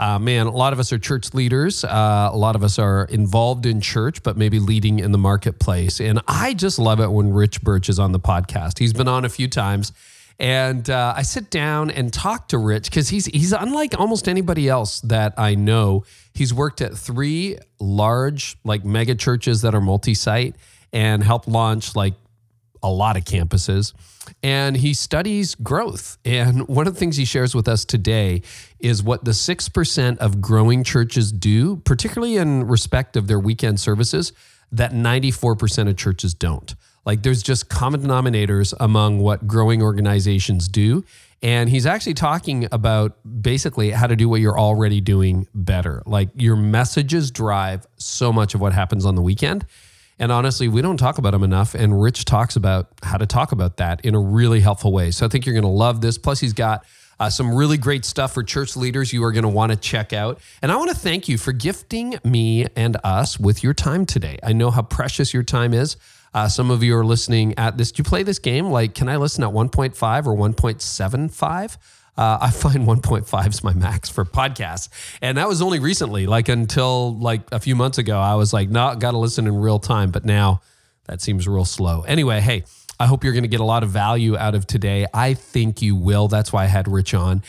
Uh, man, a lot of us are church leaders. Uh, a lot of us are involved in church, but maybe leading in the marketplace. And I just love it when Rich Birch is on the podcast. He's been on a few times. And uh, I sit down and talk to Rich because he's he's unlike almost anybody else that I know. He's worked at three large like mega churches that are multi-site and helped launch like a lot of campuses and he studies growth. And one of the things he shares with us today is what the 6% of growing churches do, particularly in respect of their weekend services, that 94% of churches don't. Like there's just common denominators among what growing organizations do. And he's actually talking about basically how to do what you're already doing better. Like your messages drive so much of what happens on the weekend. And honestly, we don't talk about them enough. And Rich talks about how to talk about that in a really helpful way. So I think you're going to love this. Plus, he's got uh, some really great stuff for church leaders you are going to want to check out. And I want to thank you for gifting me and us with your time today. I know how precious your time is. Uh, some of you are listening at this. Do you play this game? Like, can I listen at 1.5 or 1.75? Uh, I find 1.5 is my max for podcasts. And that was only recently, like until like a few months ago, I was like, no, got to listen in real time. But now that seems real slow. Anyway, hey, I hope you're going to get a lot of value out of today. I think you will. That's why I had Rich on.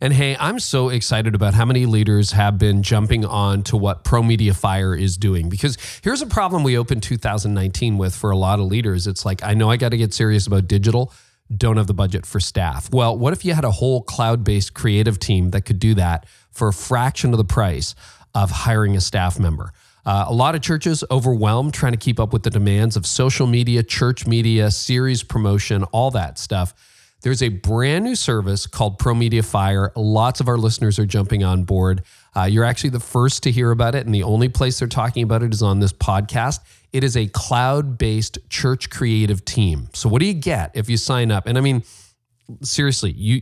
And hey, I'm so excited about how many leaders have been jumping on to what Pro Media Fire is doing. Because here's a problem we opened 2019 with for a lot of leaders. It's like, I know I got to get serious about digital, don't have the budget for staff. Well, what if you had a whole cloud based creative team that could do that for a fraction of the price of hiring a staff member? Uh, a lot of churches overwhelmed trying to keep up with the demands of social media, church media, series promotion, all that stuff. There's a brand new service called Pro Media Fire. Lots of our listeners are jumping on board. Uh, you're actually the first to hear about it, and the only place they're talking about it is on this podcast. It is a cloud based church creative team. So, what do you get if you sign up? And I mean, seriously, you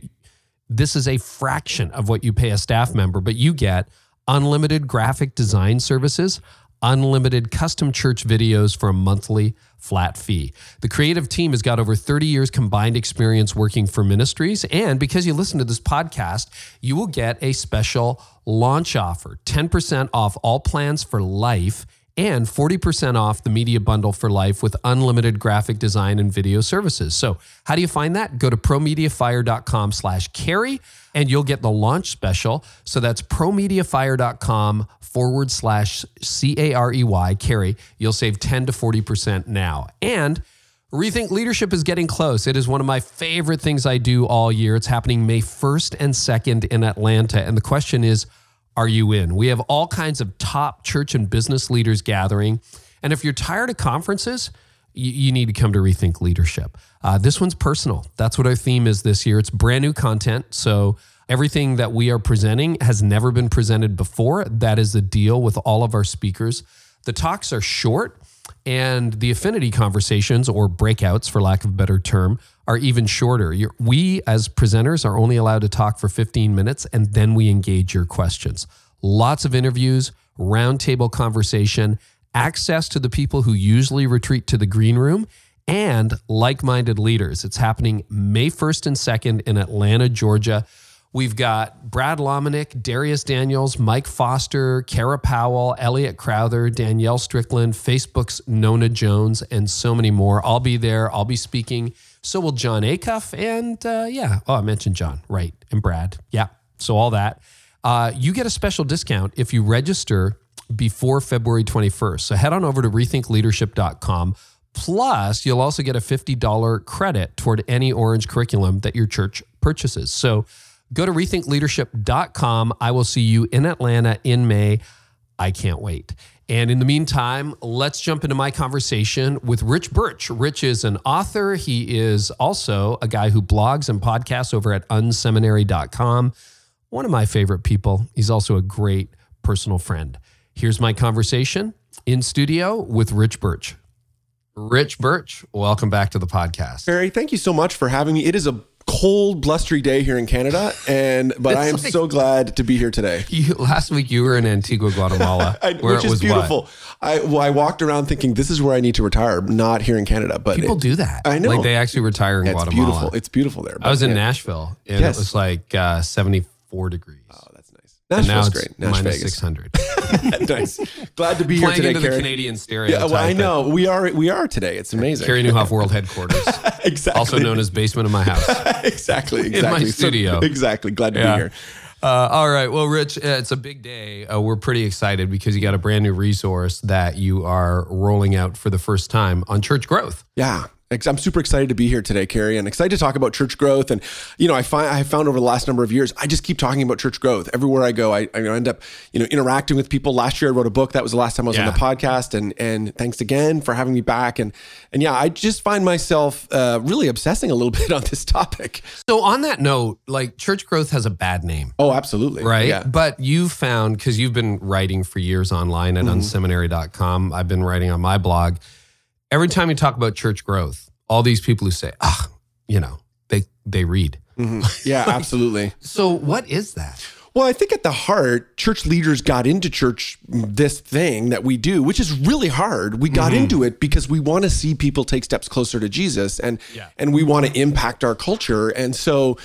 this is a fraction of what you pay a staff member, but you get unlimited graphic design services, unlimited custom church videos for a monthly flat fee. The creative team has got over 30 years combined experience working for ministries. And because you listen to this podcast, you will get a special launch offer 10% off all plans for life and 40% off the media bundle for life with unlimited graphic design and video services. So how do you find that? Go to promediafire.com slash carey and you'll get the launch special. So that's promediafire.com forward slash C-A-R-E-Y, carey. You'll save 10 to 40% now. And Rethink Leadership is getting close. It is one of my favorite things I do all year. It's happening May 1st and 2nd in Atlanta. And the question is, are you in? We have all kinds of top church and business leaders gathering. And if you're tired of conferences, you, need to come to Rethink Leadership. Uh, this one's personal. That's what our theme is this year. It's brand new content. So everything that we are presenting has never been presented before. That is the deal with all of our speakers. The talks are short, and the affinity conversations or breakouts, for lack of a better term, are even shorter. You're, we, as presenters, are only allowed to talk for 15 minutes and then we engage your questions. Lots of interviews, roundtable conversation, access to the people who usually retreat to the green room, and like minded leaders. It's happening May 1st and 2nd in Atlanta, Georgia. We've got Brad Lomenick, Darius Daniels, Mike Foster, Kara Powell, Elliot Crowther, Danielle Strickland, Facebook's Nona Jones, and so many more. I'll be there. I'll be speaking. So will John Acuff. And uh, yeah, oh, I mentioned John, right. And Brad. Yeah. So all that. Uh, you get a special discount if you register before February 21st. So head on over to rethinkleadership.com. Plus, you'll also get a $50 credit toward any Orange curriculum that your church purchases. So Go to rethinkleadership.com. I will see you in Atlanta in May. I can't wait. And in the meantime, let's jump into my conversation with Rich Birch. Rich is an author. He is also a guy who blogs and podcasts over at unseminary.com. One of my favorite people. He's also a great personal friend. Here's my conversation in studio with Rich Birch. Rich Birch, welcome back to the podcast. Carey, thank you so much for having me. It is a cold, blustery day here in Canada, and but I am like- so glad to be here today. You, last week you were in Antigua, Guatemala, I, where which it is was beautiful. what? I well, I walked around thinking this is where I need to retire, not here in Canada. But People it- do that. I know. Like they actually retire in it's Guatemala. It's beautiful. It's beautiful there. I was in yeah. Nashville and Yes. it was like uh, 74 degrees. Oh, that's nice. Nashville's great. Nash minus Vegas. 600. nice. Glad to be here Playing today, into the Karen. Canadian stereotype. Yeah, well, I know we are. We are today. It's amazing. Carey Nieuwhof World Headquarters, exactly. also known as basement of my house. exactly. Exactly. In my So- studio. exactly. Glad to Yeah. be here. Uh, all right. Well, Rich, uh, it's a big day. Uh, we're pretty excited because you got a brand new resource that you are rolling out for the first time on church growth. Yeah. I'm super excited to be here today, Carey, and excited to talk about church growth. And you know, I find I found over the last number of years, I just keep talking about church growth everywhere I go. I, I end up, you know, interacting with people. Last year, I wrote a book. That was the last time I was on the podcast. And and thanks again for having me back. And and yeah, I just find myself uh, really obsessing a little bit on this topic. So, on that note, like church growth has a bad name. Oh, absolutely. right? Yeah. But you found because you've been writing for years online Mm-hmm. at unseminary.com. I've been writing on my blog. Every time you talk about church growth, all these people who say, ah, you know, they they read. Mhm. Yeah, absolutely. So what is that? Well, I think at the heart, church leaders got into church, this thing that we do, which is really hard. We got into it because we want to see people take steps closer to Jesus and Yeah. and we want to impact our culture. And so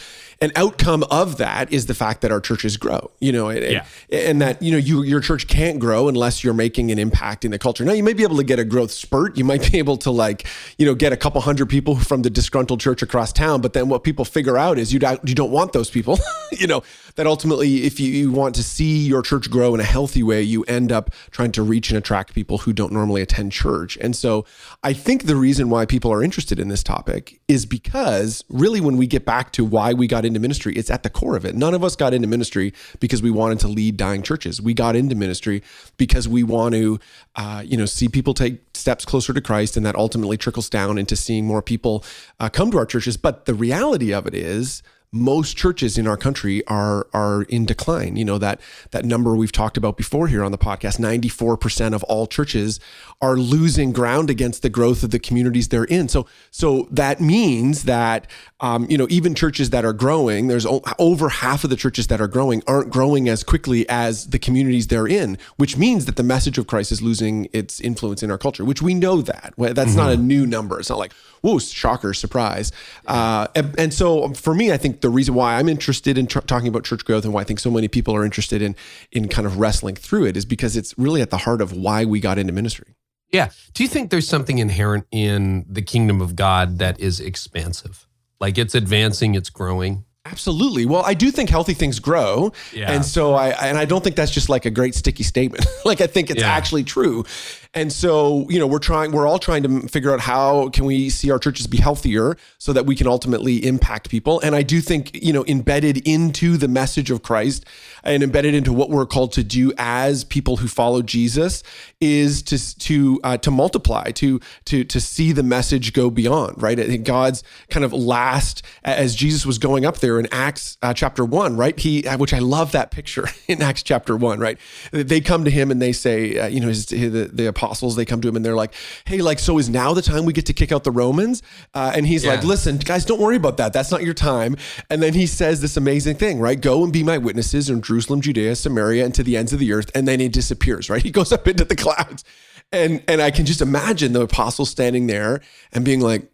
an outcome of that is the fact that our churches grow, you know, and, Yeah. and that, you know, you, your church can't grow unless you're making an impact in the culture. Now, you may be able to get a growth spurt. You might be able to like, you know, get a couple hundred people from the disgruntled church across town. But then what people figure out is you don't, you don't want those people, you know, that ultimately, if you, you want to see your church grow in a healthy way, you end up trying to reach and attract people who don't normally attend church. And so I think the reason why people are interested in this topic is because really when we get back to why we got into ministry, it's at the core of it. None of us got into ministry because we wanted to lead dying churches. We got into ministry because we want to, uh, you know, see people take steps closer to Christ, and that ultimately trickles down into seeing more people uh, come to our churches. But the reality of it is, most churches in our country are are in decline. You know that that number we've talked about before here on the podcast. Ninety four percent of all churches are losing ground against the growth of the communities they're in. So so that means that um, you know even churches that are growing, there's o- over half of the churches that are growing aren't growing as quickly as the communities they're in, which means that the message of Christ is losing its influence in our culture. Which we know that Well, that's not a new number. It's not like whoa, shocker, surprise. Uh, and, and so for me, I think the reason why I'm interested in tr- talking about church growth and why I think so many people are interested in in kind of wrestling through it is because it's really at the heart of why we got into ministry. Yeah. Do you think there's something inherent in the kingdom of God that is expansive? Like it's advancing, it's growing. Absolutely. Well, I do think healthy things grow, Yeah. and so I and I don't think that's just like a great sticky statement. like I think it's Yeah. actually true, and so you know we're trying, we're all trying to figure out how can we see our churches be healthier so that we can ultimately impact people. And I do think you know embedded into the message of Christ and embedded into what we're called to do as people who follow Jesus is to to uh, to multiply, to to to see the message go beyond. Right, I think God's kind of last as Jesus was going up there in Acts uh, chapter one, right? He, uh, which I love that picture in Acts chapter one, right? They come to him and they say, uh, you know, his, the, the apostles, they come to him and they're like, hey, like, so is now the time we get to kick out the Romans? Uh, and he's like, listen, guys, don't worry about that. That's not your time. And then he says this amazing thing, right? Go and be my witnesses in Jerusalem, Judea, Samaria, and to the ends of the earth. And then he disappears, right? He goes up into the clouds. And, and I can just imagine the apostles standing there and being like,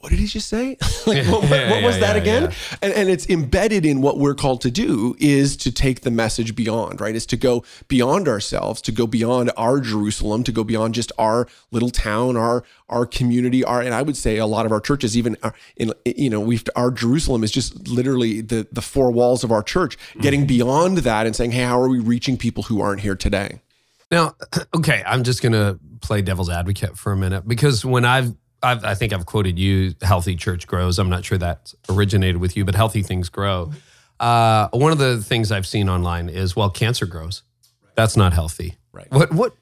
what did he just say? like, what, what- Yeah, what was yeah, that yeah, again? And, and it's embedded in what we're called to do is to take the message beyond, right? Is to go beyond ourselves, to go beyond our Jerusalem, to go beyond just our little town, our our community, our and I would say a lot of our churches, even are in you know, we've our Jerusalem is just literally the the four walls of our church. Mm-hmm. Getting beyond that and saying, hey, how are we reaching people who aren't here today? Now, okay, I'm just going to play devil's advocate for a minute because when I've, I've, I think I've quoted you, healthy church grows. I'm not sure that originated with you, but healthy things grow. Uh, one of the things I've seen online is, well, cancer grows. That's not healthy. Right. What, what,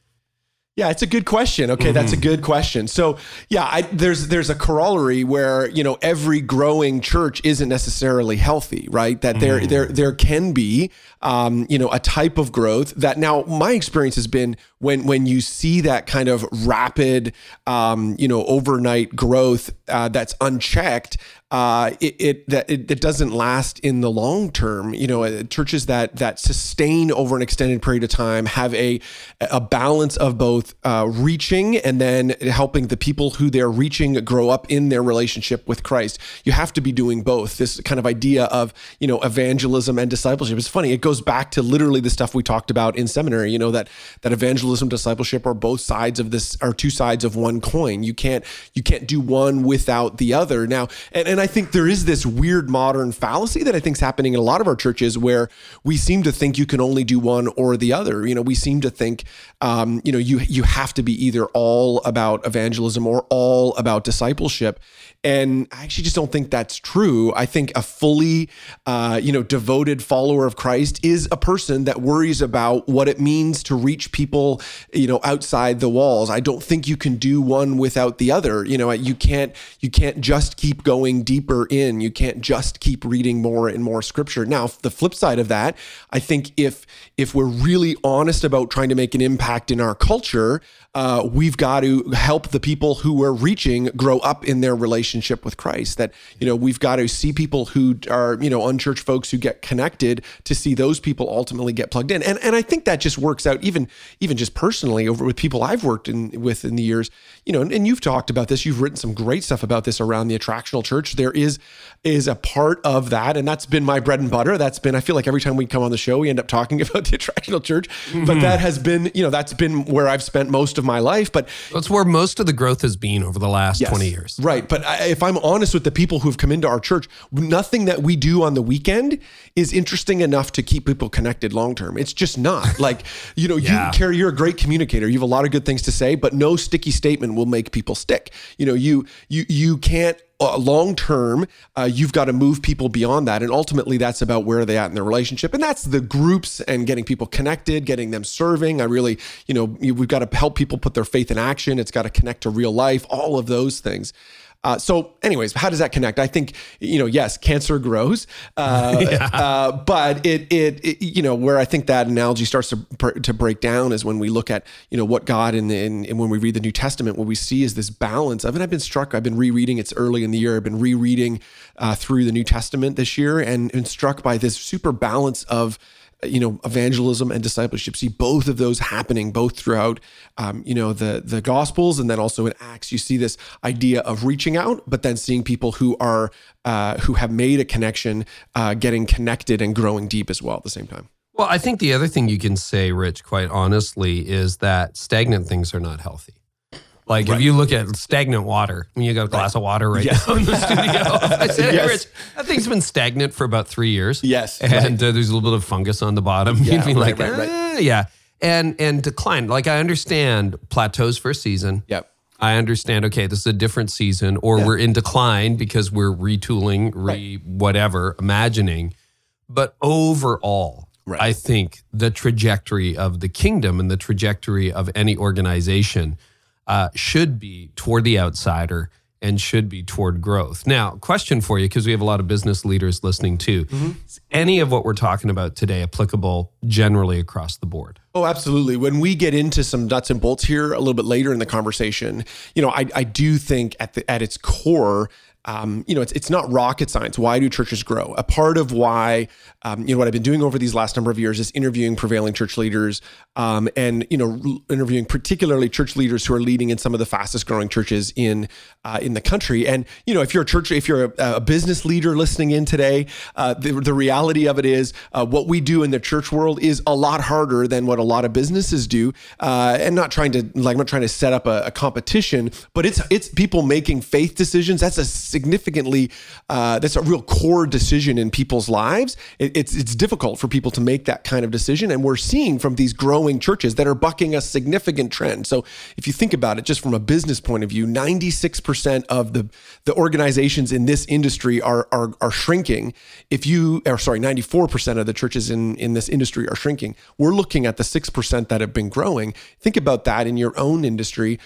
Yeah, it's a good question. Okay, mm-hmm. that's a good question. So, yeah, I, there's there's a corollary where you know every growing church isn't necessarily healthy, right? That there mm. there there can be um, you know a type of growth that now my experience has been when when you see that kind of rapid um, you know overnight growth uh, that's unchecked uh, it, it that it, it, doesn't last in the long term. You know, uh, churches that that sustain over an extended period of time have a a balance of both uh, reaching and then helping the people who they're reaching grow up in their relationship with Christ. You have to be doing both. This kind of idea of you know evangelism and discipleship. is funny. It goes back to literally the stuff we talked about in seminary. You know that that evangelism discipleship are both sides of this are two sides of one coin. You can't you can't do one without the other. Now and, and and I think there is this weird modern fallacy that I think is happening in a lot of our churches where we seem to think you can only do one or the other. You know, we seem to think, um, you know, you you have to be either all about evangelism or all about discipleship. And I actually just don't think that's true. I think a fully, uh, you know, devoted follower of Christ is a person that worries about what it means to reach people, you know, outside the walls. I don't think you can do one without the other. You know, you can't you can't just keep going deeper in. You can't just keep reading more and more scripture. Now, the flip side of that, I think if if we're really honest about trying to make an impact in our culture, uh, we've got to help the people who we're reaching grow up in their relationship with Christ. That you know we've got to see people who are you know unchurched folks who get connected to see those people ultimately get plugged in. And and I think that just works out even even just personally over with people I've worked in with in the years. You know, and, and you've talked about this. You've written some great stuff about this around the attractional church. There is is a part of that, and that's been my bread and butter. That's been I feel like every time we come on the show, we end up talking about the attractional church. Mm-hmm. But that has been you know that's been where I've spent most of my life. But that's where most of the growth has been over the last yes, 20 years. Right. But I, if I'm honest with the people who've come into our church, nothing that we do on the weekend is interesting enough to keep people connected long term. It's just not. like, you know, yeah. you Carey, you're a great communicator. You have a lot of good things to say, but no sticky statement will make people stick. You know, you you you can't uh, long term, uh, you've got to move people beyond that. And ultimately, that's about where are they at in their relationship. And that's the groups and getting people connected, getting them serving. I really, you know, we've got to help people put their faith in action. It's got to connect to real life, all of those things. Uh, so, anyways, how does that connect? I think you know, yes, cancer grows, uh, yeah. uh, but it, it, it, you know, where I think that analogy starts to to break down is when we look at you know what God and and when we read the New Testament, what we see is this balance of. And I've been struck. I've been rereading. It's early in the year. I've been rereading uh, through the New Testament this year, and, and struck by this super balance of you know evangelism and discipleship. See both of those happening both throughout um, you know the the gospels and then also in acts you see this idea of reaching out but then seeing people who are uh, who have made a connection uh, getting connected and growing deep as well at the same time. Well i think the other thing you can say rich quite honestly is that stagnant things are not healthy like right. if you look at stagnant water, when you got a glass right. of water right yes. now in the studio, I said, yes. Rich, that thing's been stagnant for about three years. Yes, and right. uh, there's a little bit of fungus on the bottom. Yeah, You'd be like, ah, yeah, and and decline. Like I understand plateaus for a season. Yep. I understand. Okay, this is a different season, or yeah. we're in decline because we're retooling, re whatever, imagining. But overall, Right. I think the trajectory of the kingdom and the trajectory of any organization uh, should be toward the outsider and should be toward growth. Now, question for you, because we have a lot of business leaders listening too. Mm-hmm. Is any of what we're talking about today applicable generally across the board? Oh, absolutely. When we get into some nuts and bolts here a little bit later in the conversation, you know, I, I do think at the at its core, um, you know, it's it's not rocket science. Why do churches grow? A part of why, um, you know, what I've been doing over these last number of years is interviewing prevailing church leaders, um, and you know, interviewing particularly church leaders who are leading in some of the fastest growing churches in uh, in the country. And you know, if you're a church, if you're a, a business leader listening in today, uh, the, the reality of it is, uh, what we do in the church world is a lot harder than what a lot of businesses do. Uh, and not trying to like, I'm not trying to set up a, a competition, but it's it's people making faith decisions. That's a significantly, uh, that's a real core decision in people's lives. It, it's it's difficult for people to make that kind of decision, and we're seeing from these growing churches that are bucking a significant trend. So if you think about it, just from a business point of view, ninety six percent of the the organizations in this industry are are, are shrinking. If you, or sorry, ninety four percent of the churches in in this industry are shrinking. We're looking at the six percent that have been growing. Think about that in your own industry.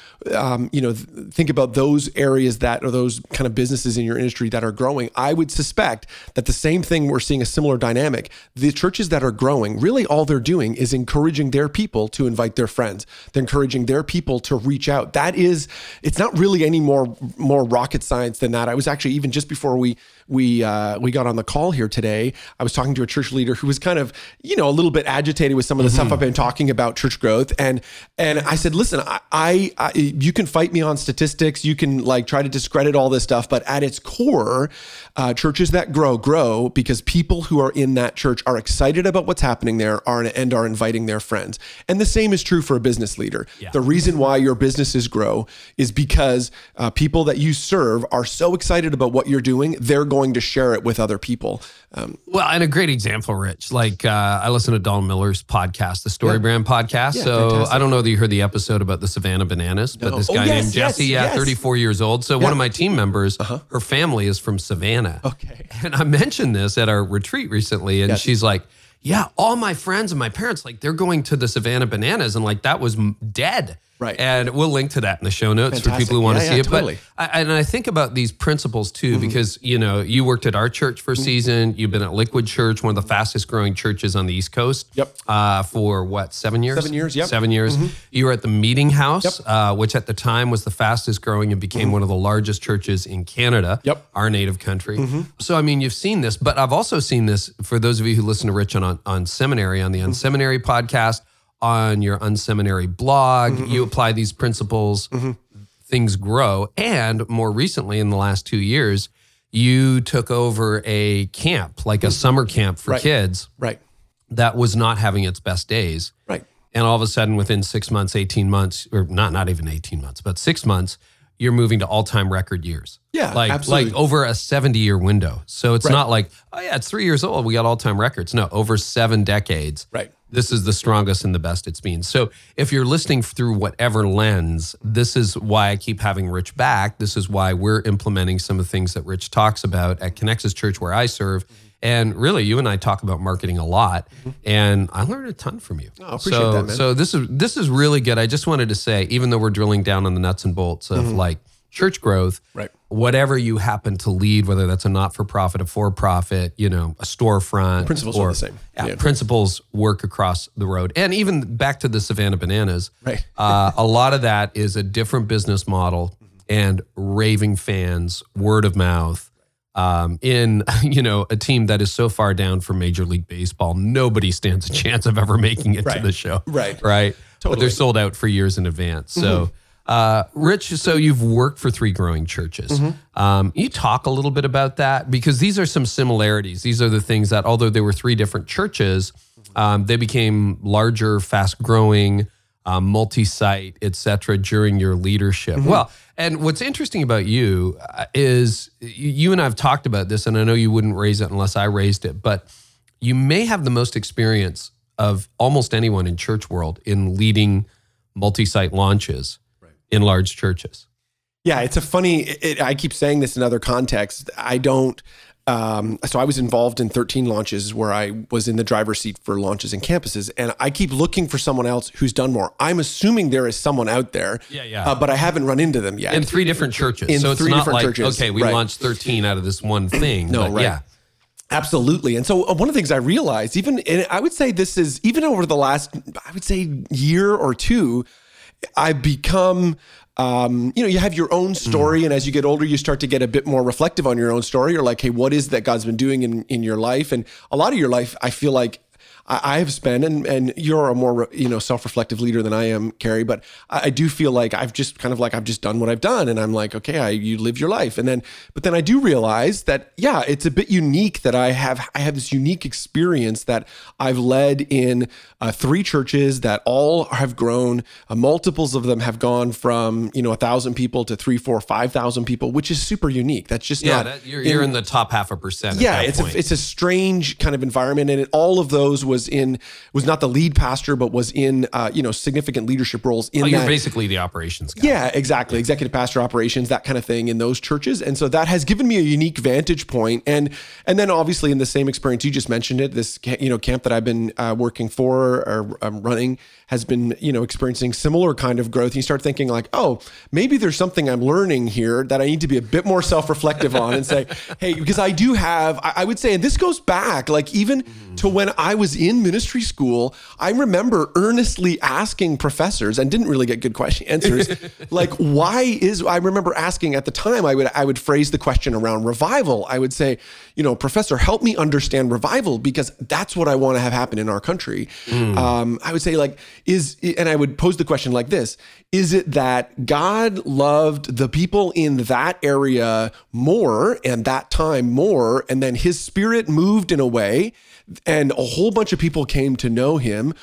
Um, you know, th- think about those areas that or those kind of businesses in your industry that are growing. I would suspect that the same thing we're seeing a similar dynamic. The churches that are growing, really all they're doing is encouraging their people to invite their friends. They're encouraging their people to reach out. That is, it's not really any more more rocket science than that. I was actually even just before we we uh, we got on the call here today. I was talking to a church leader who was kind of you know a little bit agitated with some of the mm-hmm. stuff I've been talking about church growth, and and I said, listen, I, I, I you can fight me on statistics, you can like try to discredit all this stuff, but at its core, uh, churches that grow grow because people who are in that church are excited about what's happening there are and are inviting their friends, and the same is true for a business leader. Yeah. The reason why your businesses grow is because uh, people that you serve are so excited about what you're doing, they're going going to share it with other people. Um, well, and a great example, Rich. Like uh, I listen to Don Miller's podcast, the Story yeah. Brand podcast. Yeah, so fantastic. I don't know that you heard the episode about the Savannah Bananas, but this oh, guy oh, yes, named Jesse, yes, yeah, yes. 34 years old. So one of my team members, uh-huh. her family is from Savannah. Okay. And I mentioned this at our retreat recently, and she's like, yeah, all my friends and my parents, like they're going to the Savannah Bananas, and like that was dead. Right. And we'll link to that in the show notes Fantastic. for people who want yeah, to see yeah, it. Totally. But I, and I think about these principles too, mm-hmm. because you know you worked at our church for a mm-hmm. season. You've been at Liquid Church, one of the fastest growing churches on the East Coast. Yep. Uh, for what seven years? Seven years. Yep. Seven years. Mm-hmm. You were at the Meeting House, yep. uh, which at the time was the fastest growing and became mm-hmm. one of the largest churches in Canada. Yep. Our native country. Mm-hmm. So I mean, you've seen this, but I've also seen this for those of you who listen to Rich on on seminary on the mm-hmm. Unseminary podcast on your unseminary blog. Mm-hmm. You apply these principles, mm-hmm. things grow. And more recently, in the last two years, you took over a camp, like a mm-hmm. summer camp for right. kids. Right. That was not having its best days. Right. And all of a sudden, within six months, 18 months, or not, not even 18 months, but six months, you're moving to all time record years. Yeah. Like, absolutely. like over a 70 year window. So it's right. not like, oh, yeah, it's three years old. We got all time records. No, over seven decades. Right this is the strongest and the best it's been. So if you're listening through whatever lens, this is why I keep having Rich back. This is why we're implementing some of the things that Rich talks about at Connexus Church where I serve. And really, you and I talk about marketing a lot, and I learned a ton from you. Oh, I appreciate so, that, man. So this is this is really good. I just wanted to say, even though we're drilling down on the nuts and bolts of mm-hmm. like church growth, right whatever you happen to lead, whether that's a not for profit, a for profit, you know, a storefront. Principles or, are the same. Yeah, yeah, Principles work across the road. And even back to the Savannah Bananas, right. uh, a lot of that is a different business model and raving fans, word of mouth. Um, in you know a team that is so far down from Major League Baseball, nobody stands a chance of ever making it right. to the show. Right, right. Totally. But they're sold out for years in advance. So mm-hmm. Uh, Rich, so you've worked for three growing churches. Mm-hmm. Um, you talk a little bit about that because these are some similarities. These are the things that, although they were three different churches, um, they became larger, fast growing, um, multi site, et cetera, during your leadership. Mm-hmm. Well, and what's interesting about you uh, is you and I have talked about this, and I know you wouldn't raise it unless I raised it, but you may have the most experience of almost anyone in church world in leading multi site launches in large churches. Yeah, it's a funny. It, I keep saying this in other contexts. I don't. Um, so I was involved in 13 launches where I was in the driver's seat for launches and campuses, and I keep looking for someone else who's done more. I'm assuming there is someone out there, yeah, yeah, uh, but I haven't run into them yet. In three different churches, in so it's three not different like churches. okay, we right. launched 13 out of this one thing. no, right. Yeah. Absolutely. And so uh, one of the things I realized, even and I would say this is even over the last, I would say year or two, I've become um, you know, you have your own story, mm. and as you get older, you start to get a bit more reflective on your own story. You're like, hey, what is that God's been doing in in your life? And a lot of your life, I feel like I, have spent, and and you're a more you know self-reflective leader than I am, Carey, but I, I do feel like I've just kind of like I've just done what I've done, and I'm like, okay, I, you live your life, and then but then I do realize that yeah, it's a bit unique that I have I have this unique experience that I've led in uh, three churches that all have grown. Uh, multiples of them have gone from you know a thousand people to three, four, five thousand people, which is super unique. That's just Yeah, not that, you're, you're in the top half a percent. yeah, it's point. a, it's a strange kind of environment, and it, all of those was in was not the lead pastor, but was in uh, you know significant leadership roles in Oh, you're that. basically the operations guy. Yeah, exactly. Executive pastor operations, that kind of thing in those churches. And so that has given me a unique vantage point. And and then obviously in the same experience you just mentioned it, this you know camp that I've been uh, working for or um, running has been you know experiencing similar kind of growth. And you start thinking like, oh, maybe there's something I'm learning here that I need to be a bit more self-reflective on and say, hey, because I do have, I, I would say, and this goes back like even to when I was in ministry school. I remember earnestly asking professors and didn't really get good question answers. like, why is I remember asking at the time I would I would phrase the question around revival. I would say, you know, professor, help me understand revival because that's what I want to have happen in our country. Um, I would say like is and I would pose the question like this: Is it that God loved the people in that area more and that time more, and then His Spirit moved in a way? And a whole bunch of people came to know him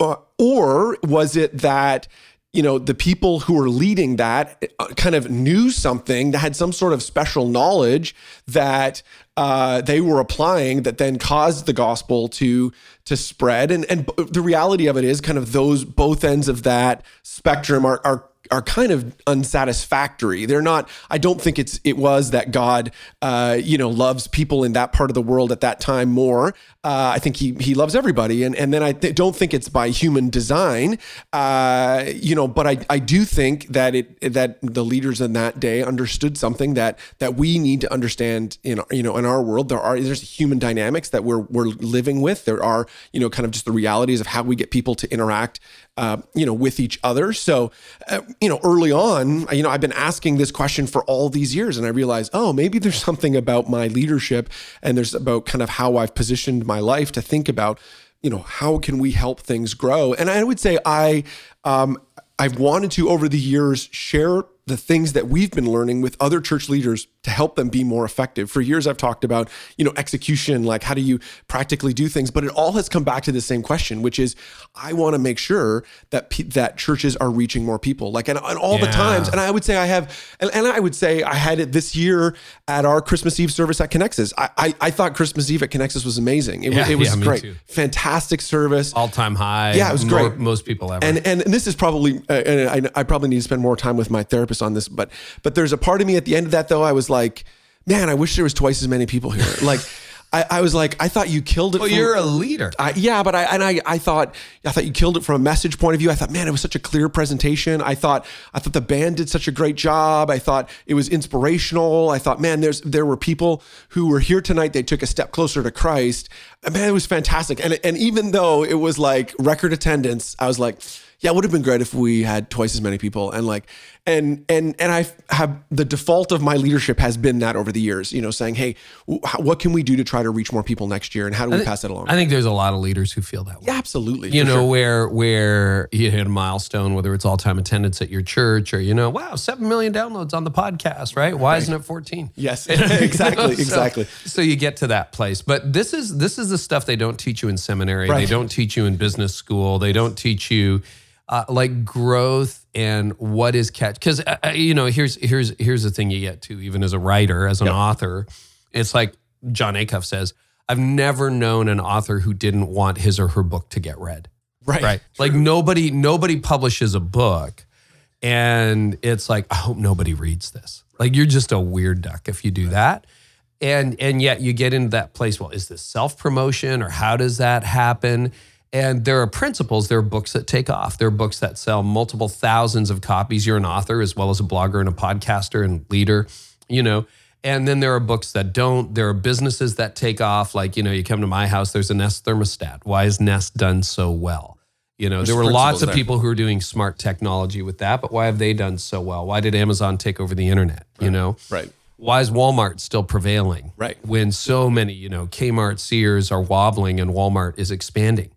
uh, or was it that you know the people who were leading that uh, kind of knew something that had some sort of special knowledge that uh, they were applying that then caused the gospel to to spread and and the reality of it is kind of those both ends of that spectrum are are are kind of unsatisfactory. They're not. I don't think it's it was that God, uh, you know, loves people in that part of the world at that time more. Uh, I think he he loves everybody, and and then I th- don't think it's by human design. Uh, you know, but I I do think that it that the leaders in that day understood something that that we need to understand in you know in our world. There are there's human dynamics that we're we're living with. There are you know kind of just the realities of how we get people to interact uh, you know, with each other. So, uh, you know, early on, you know, I've been asking this question for all these years, and I realized, oh, maybe there's something about my leadership, and there's about kind of how I've positioned my life to think about, you know, how can we help things grow? And I would say I, um, I've wanted to over the years share the things that we've been learning with other church leaders to help them be more effective. For years I've talked about, you know, execution, like how do you practically do things, but it all has come back to the same question, which is I want to make sure that pe- that churches are reaching more people. Like and, and all the times and I would say I have and, and I would say I had it this year at our Christmas Eve service at Connexus. I I, I thought Christmas Eve at Connexus was amazing. It, Yeah, was it was yeah, great. Fantastic service. All time high. Yeah, it was More- great. Most people ever. And and this is probably uh, and I, I probably need to spend more time with my therapist on this, but but there's a part of me at the end of that though I was like, man, I wish there was twice as many people here. Like I, I was like, I thought you killed it. well, from- you're a leader. I, yeah, but I and I I thought I thought you killed it from a message point of view. I thought, man, it was such a clear presentation. I thought I thought the band did such a great job. I thought it was inspirational. I thought, man, there's there were people who were here tonight. They took a step closer to Christ. And man, it was fantastic. And and even though it was like record attendance, I was like, yeah, it would have been great if we had twice as many people. And like and and and I have the default of my leadership has been that over the years. You know, saying, hey, what can we do to try to reach more people next year, and how do we pass that along? I think there's a lot of leaders who feel that way. Yeah, absolutely. you know sure. where where you hit a milestone whether it's all-time attendance at your church or you know wow 7 million downloads on the podcast right why isn't it 14 Yes, You know, exactly, so- exactly. so you get to that place but this is this is the stuff they don't teach you in seminary they don't teach you in business school they don't teach you uh, like growth and what is catch because uh, uh, you know here's here's here's the thing you get to even as a writer as an author. It's like john acuff says i've never known an author who didn't want his or her book to get read. Right. right. Like nobody nobody publishes a book and it's like i hope nobody reads this. Like you're just a weird duck if you do that. And and yet you get into that place well is this self promotion or how does that happen and there are principles there are books that take off there are books that sell multiple thousands of copies you're an author as well as a blogger and a podcaster and leader you know and then there are books that don't there are businesses that take off like you know you come to my house there's a nest thermostat why is nest done so well you know there were lots of there. people who are doing smart technology with that but why have they done so well why did amazon take over the internet you know Right. why is Walmart still prevailing? Right. When so many, you know, Kmart, Sears are wobbling and Walmart is expanding.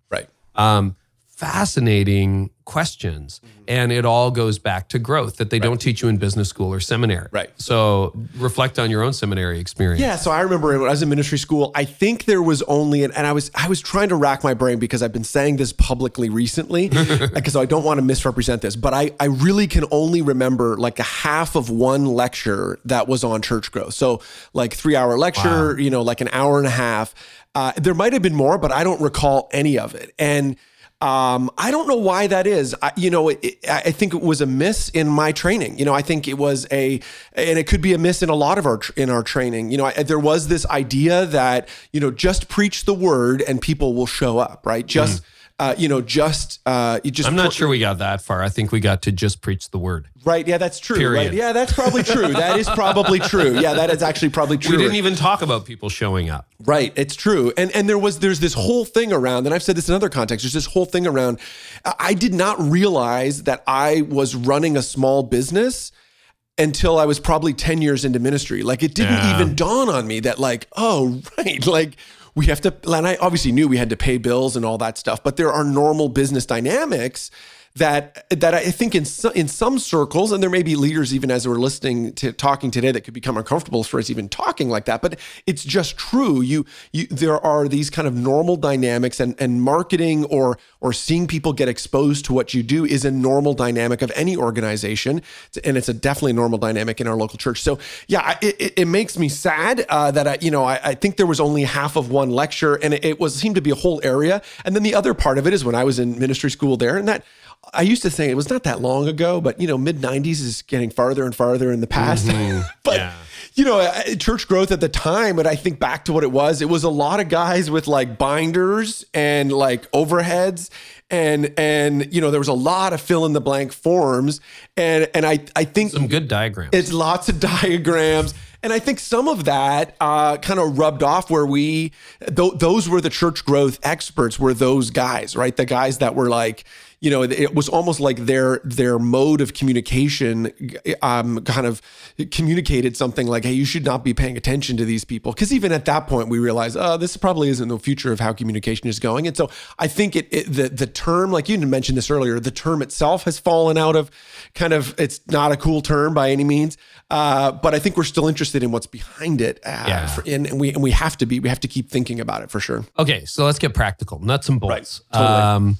Right. Um, fascinating questions. And it all goes back to growth that they don't teach you in business school or seminary. Right. So reflect on your own seminary experience. Yeah, so I remember when I was in ministry school, I think there was only, and I was I was trying to rack my brain because I've been saying this publicly recently, because I don't want to misrepresent this, but I I really can only remember like a half of one lecture that was on church growth. So like three hour lecture, you know, like an hour and a half. Uh, there might have been more, but I don't recall any of it, and. Um, I don't know why that is. I, you know, it, it, I think it was a miss in my training. You know, I think it was a, and it could be a miss in a lot of our in our training. You know, I, there was this idea that you know just preach the word and people will show up, right? Just. Uh, you know, just uh, you just. I'm not sure we got that far. I think we got to just preach the word. Right. Yeah, that's true. Period. Right. Yeah, that's probably true. that is probably true. Yeah, that is actually probably true. We didn't even talk about people showing up. Right, it's true. And and there was there's this whole thing around, and I've said this in other contexts, there's this whole thing around I did not realize that I was running a small business until I was probably 10 years into ministry. Like it didn't Yeah. even dawn on me that like, oh, right, like we have to and I obviously knew we had to pay bills and all that stuff, but there are normal business dynamics that that I think in some, in some circles, and there may be leaders even as we're listening to talking today that could become uncomfortable for us even talking like that. But it's just true. You you there are these kind of normal dynamics, and and marketing or or seeing people get exposed to what you do is a normal dynamic of any organization, and it's a definitely normal dynamic in our local church. So yeah, it, it, it makes me sad uh, that I you know I, I think there was only half of one lecture, and it, it was seemed to be a whole area, and then the other part of it is when I was in ministry school there, and that. I used to think it was not that long ago, but you know, mid '90s is getting farther and farther in the past. but Yeah. you know, church growth at the time, but I think back to what it was, it was a lot of guys with like binders and like overheads and and you know, there was a lot of fill in the blank forms and and I I think Some good diagrams. it's lots of diagrams. And I think some of that uh, kind of rubbed off where we, th- those were the church growth experts, were those guys, right? The guys that were like, you know, it was almost like their their mode of communication, um, kind of communicated something like, "Hey, you should not be paying attention to these people," because even at that point, we realized, oh, this probably isn't the future of how communication is going. And so, I think it, it the the term, like you mentioned this earlier, the term itself has fallen out of kind of. It's not a cool term by any means, uh, but I think we're still interested in what's behind it, uh, Yeah. for- and, and we and we have to be. We have to keep thinking about it for sure. Okay, so let's get practical, nuts and bolts. totally. Um,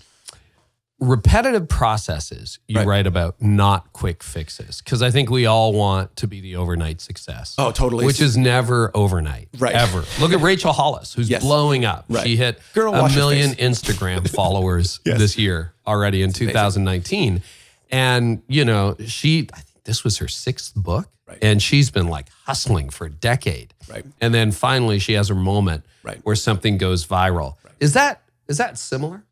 repetitive processes you Right. write about, not quick fixes, because I think we all want to be the overnight success. Oh, totally. Which is never overnight, Right. Ever. Look at Rachel Hollis, who's Yes. blowing up. Right. She hit Girl, a million. Instagram followers Yes. this year already in 2019, and you know she. I think this was her sixth book, Right. and she's been like hustling for a decade. Right. And then finally she has her moment Right. where something goes viral. Is that is that similar?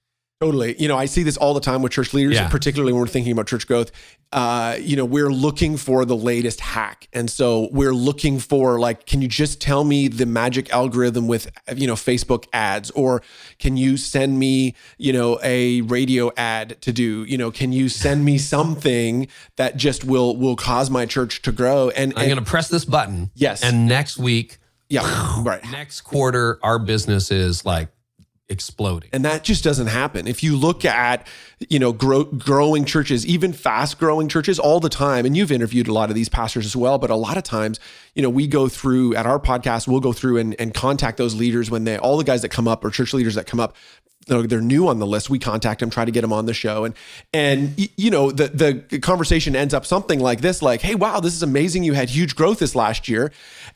Totally. You know, I see this all the time with church leaders, Yeah. particularly when we're thinking about church growth. Uh, you know, we're looking for the latest hack. And so we're looking for, like, can you just tell me the magic algorithm with, you know, Facebook ads? Or can you send me, you know, a radio ad to do? You know, can you send me something that just will will cause my church to grow? And, I'm and to press this button. Yes. And next week, yeah, right. next quarter, our business is like exploding. and that just doesn't happen if you look at you know grow, growing churches even fast growing churches all the time and you've interviewed a lot of these pastors as well but a lot of times you know we go through at our podcast we'll go through and, and contact those leaders when they all the guys that come up or church leaders that come up they're new on the list. We contact them try to get them on the show. And and you know the the conversation ends up something like this like hey wow this is amazing. You had huge growth this last year.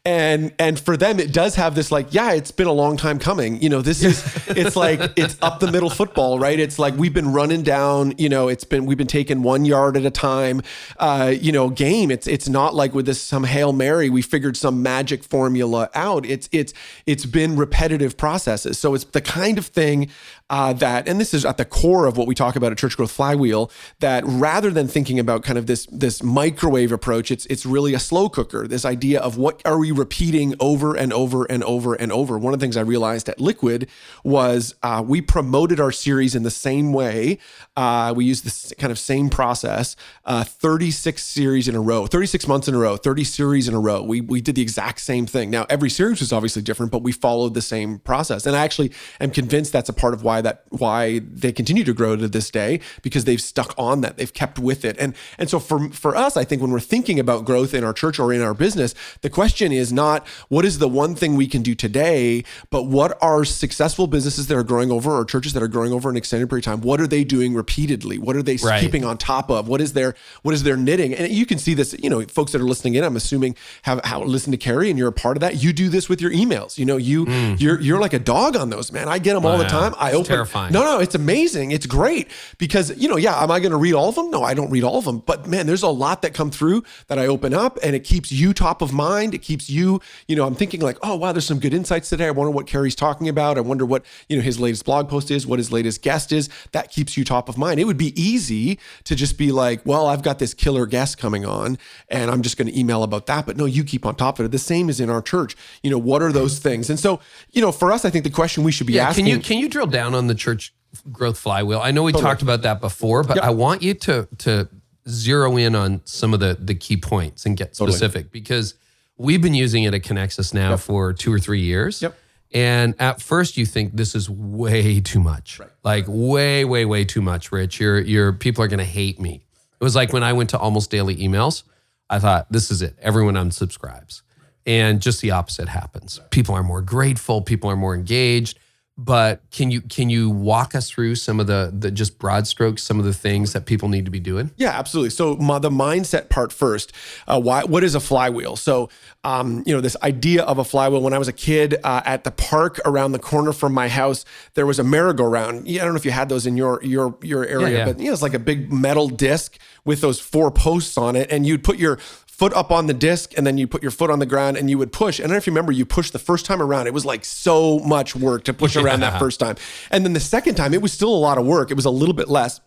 And and for them it does have this like yeah it's been a long time coming. You know this is it's like it's up the middle football right? It's like we've been running down you know it's been we've been taking one yard at a time uh you know game. It's it's not like with this some hail mary we figured some magic formula out. It's it's it's been repetitive processes. So it's the kind of thing uh, that, and this is at the core of what we talk about at Church Growth Flywheel, that rather than thinking about kind of this this microwave approach, it's it's really a slow cooker. This idea of what are we repeating over and over and over and over. One of the things I realized at Liquid was uh, we promoted our series in the same way. Uh, we used this kind of same process, uh, 36 series in a row, 36 months in a row, 30 series in a row. We we did the exact same thing. Now every series was obviously different, but we followed the same process. And I actually am convinced that's a part of why that why they continue to grow to this day because they've stuck on that. They've kept with it. And and so for for us, I think when we're thinking about growth in our church or in our business, the question is not what is the one thing we can do today, but what are successful businesses that are growing over or churches that are growing over an extended period of time? What are they doing repeatedly? What are they Right. keeping on top of? What is their what is their knitting? And you can see this, you know, folks that are listening in, I'm assuming have how listen to Carey and you're a part of that. You do this with your emails. You know, you mm. you're you're like a dog on those, man. I get them all the time. I It's open terrifying. No, no, it's amazing. It's great because, you know, yeah, am I going to read all of them? No, I don't read all of them. But man, there's a lot that come through that I open up and it keeps you top of mind. It keeps you, you know, I'm thinking like, oh, wow, there's some good insights today. I wonder what Carey's talking about. I wonder what, you know, his latest blog post is, what his latest guest is. That keeps you top of mind. It would be easy to just be like, well, I've got this killer guest coming on and I'm just going to email about that. But no, you keep on top of it. The same is in our church. You know, what are those things? And so, you know, for us, I think the question we should be Yeah, asking. can you can you drill down on the church growth flywheel? I know we talked about that before, but I want you to to zero in on some of the the key points and get specific because we've been using it at Connexus now for two or three years. Yep. And at first you think this is way too much. Like way, way, way too much, Rich. Your your people are gonna hate me. It was like when I went to almost daily emails, I thought, this is it. Everyone unsubscribes. And just the opposite happens. People are more grateful, people are more engaged. But can you can you walk us through some of the the just broad strokes, some of the things that people need to be doing? Yeah, absolutely. So my, the mindset part first. Uh, why? What is a flywheel? So, um, you know, this idea of a flywheel. When I was a kid uh, at the park around the corner from my house, there was a merry-go-round. Yeah, I don't know if you had those in your your your area, yeah. but you know, it's like a big metal disc with those four posts on it, and you'd put your foot up on the disc and then you put your foot on the ground and you would push. And I don't know if you remember, you pushed the first time around. It was like so much work to push around that first time. And then the second time, it was still a lot of work. It was a little bit less.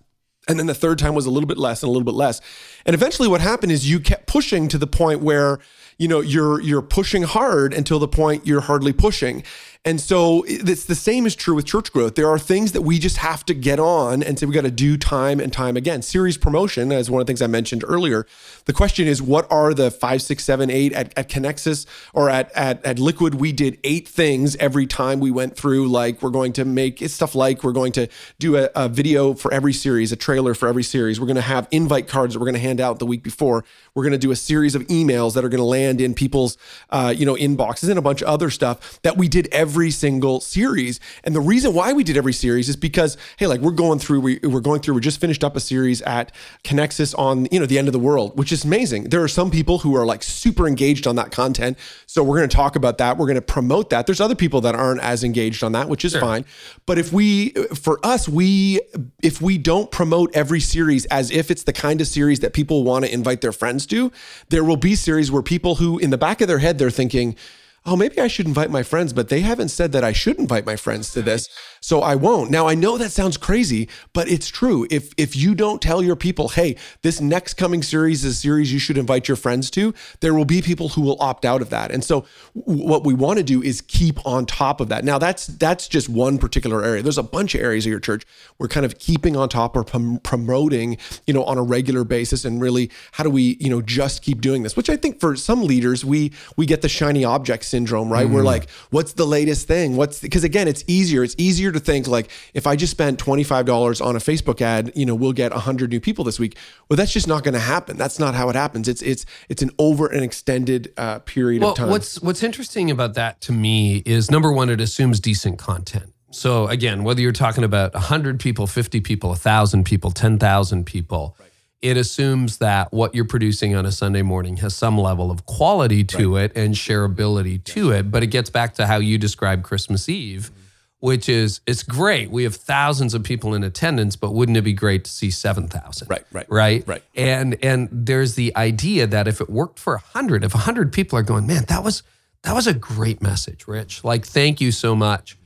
And then the third time was a little bit less and a little bit less. And eventually what happened is you kept pushing to the point where, you know, you're you're pushing hard until the point you're hardly pushing. And so it's the same is true with church growth. There are things that we just have to get on and say we got to do time and time again. Series promotion, as one of the things I mentioned earlier. The question is, what are the five, six, seven, eight at, at Connexus or at, at at Liquid? We did eight things every time we went through. Like we're going to make stuff like we're going to do a, a video for every series, a trailer for every series. We're going to have invite cards that we're going to hand out the week before. We're going to do a series of emails that are going to land in people's uh, you know inboxes and a bunch of other stuff that we did every single series. And the reason why we did every series is because hey, like we're going through we, we're going through we just finished up a series at Connexus on you know the end of the world, which is amazing. There are some people who are like super engaged on that content, so we're going to talk about that. We're going to promote that. There's other people that aren't as engaged on that, which is fine. But if we for us we if we don't promote every series as if it's the kind of series that people want to invite their friends to, there will be series where people who in the back of their head they're thinking oh, maybe I should invite my friends, but they haven't said that I should invite my friends to this. So I won't. Now I know that sounds crazy, but it's true. If if you don't tell your people, hey, this next coming series is a series you should invite your friends to, there will be people who will opt out of that. And so w- what we want to do is keep on top of that. Now that's that's just one particular area. There's a bunch of areas of your church we're kind of keeping on top or prom- promoting, you know, on a regular basis and really how do we, you know, just keep doing this? Which I think for some leaders we we get the shiny object syndrome, right? We're like, what's the latest thing? What's because again, it's easier. It's easier to think like if I just spent twenty five dollars on a Facebook ad, you know, we'll get hundred new people this week. Well, that's just not going to happen. That's not how it happens. It's it's it's an over an extended uh, period Well, of time. what's what's interesting about that to me is number one, it assumes decent content. So again, whether you're talking about 100 people, 50 people, 1,000 people, 10,000 people, it assumes that what you're producing on a Sunday morning has some level of quality to it and shareability to it. But it gets back to how you describe Christmas Eve, mm-hmm. which is it's great. We have thousands of people in attendance, but wouldn't it be great to see 7,000? Right, right, right, right. And and there's the idea that if it worked for 100, if 100 people are going, man, that was that was a great message, Rich. Like, thank you so much.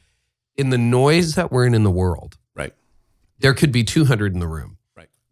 in the noise that we're in in the world, Right. there could be 200 in the room.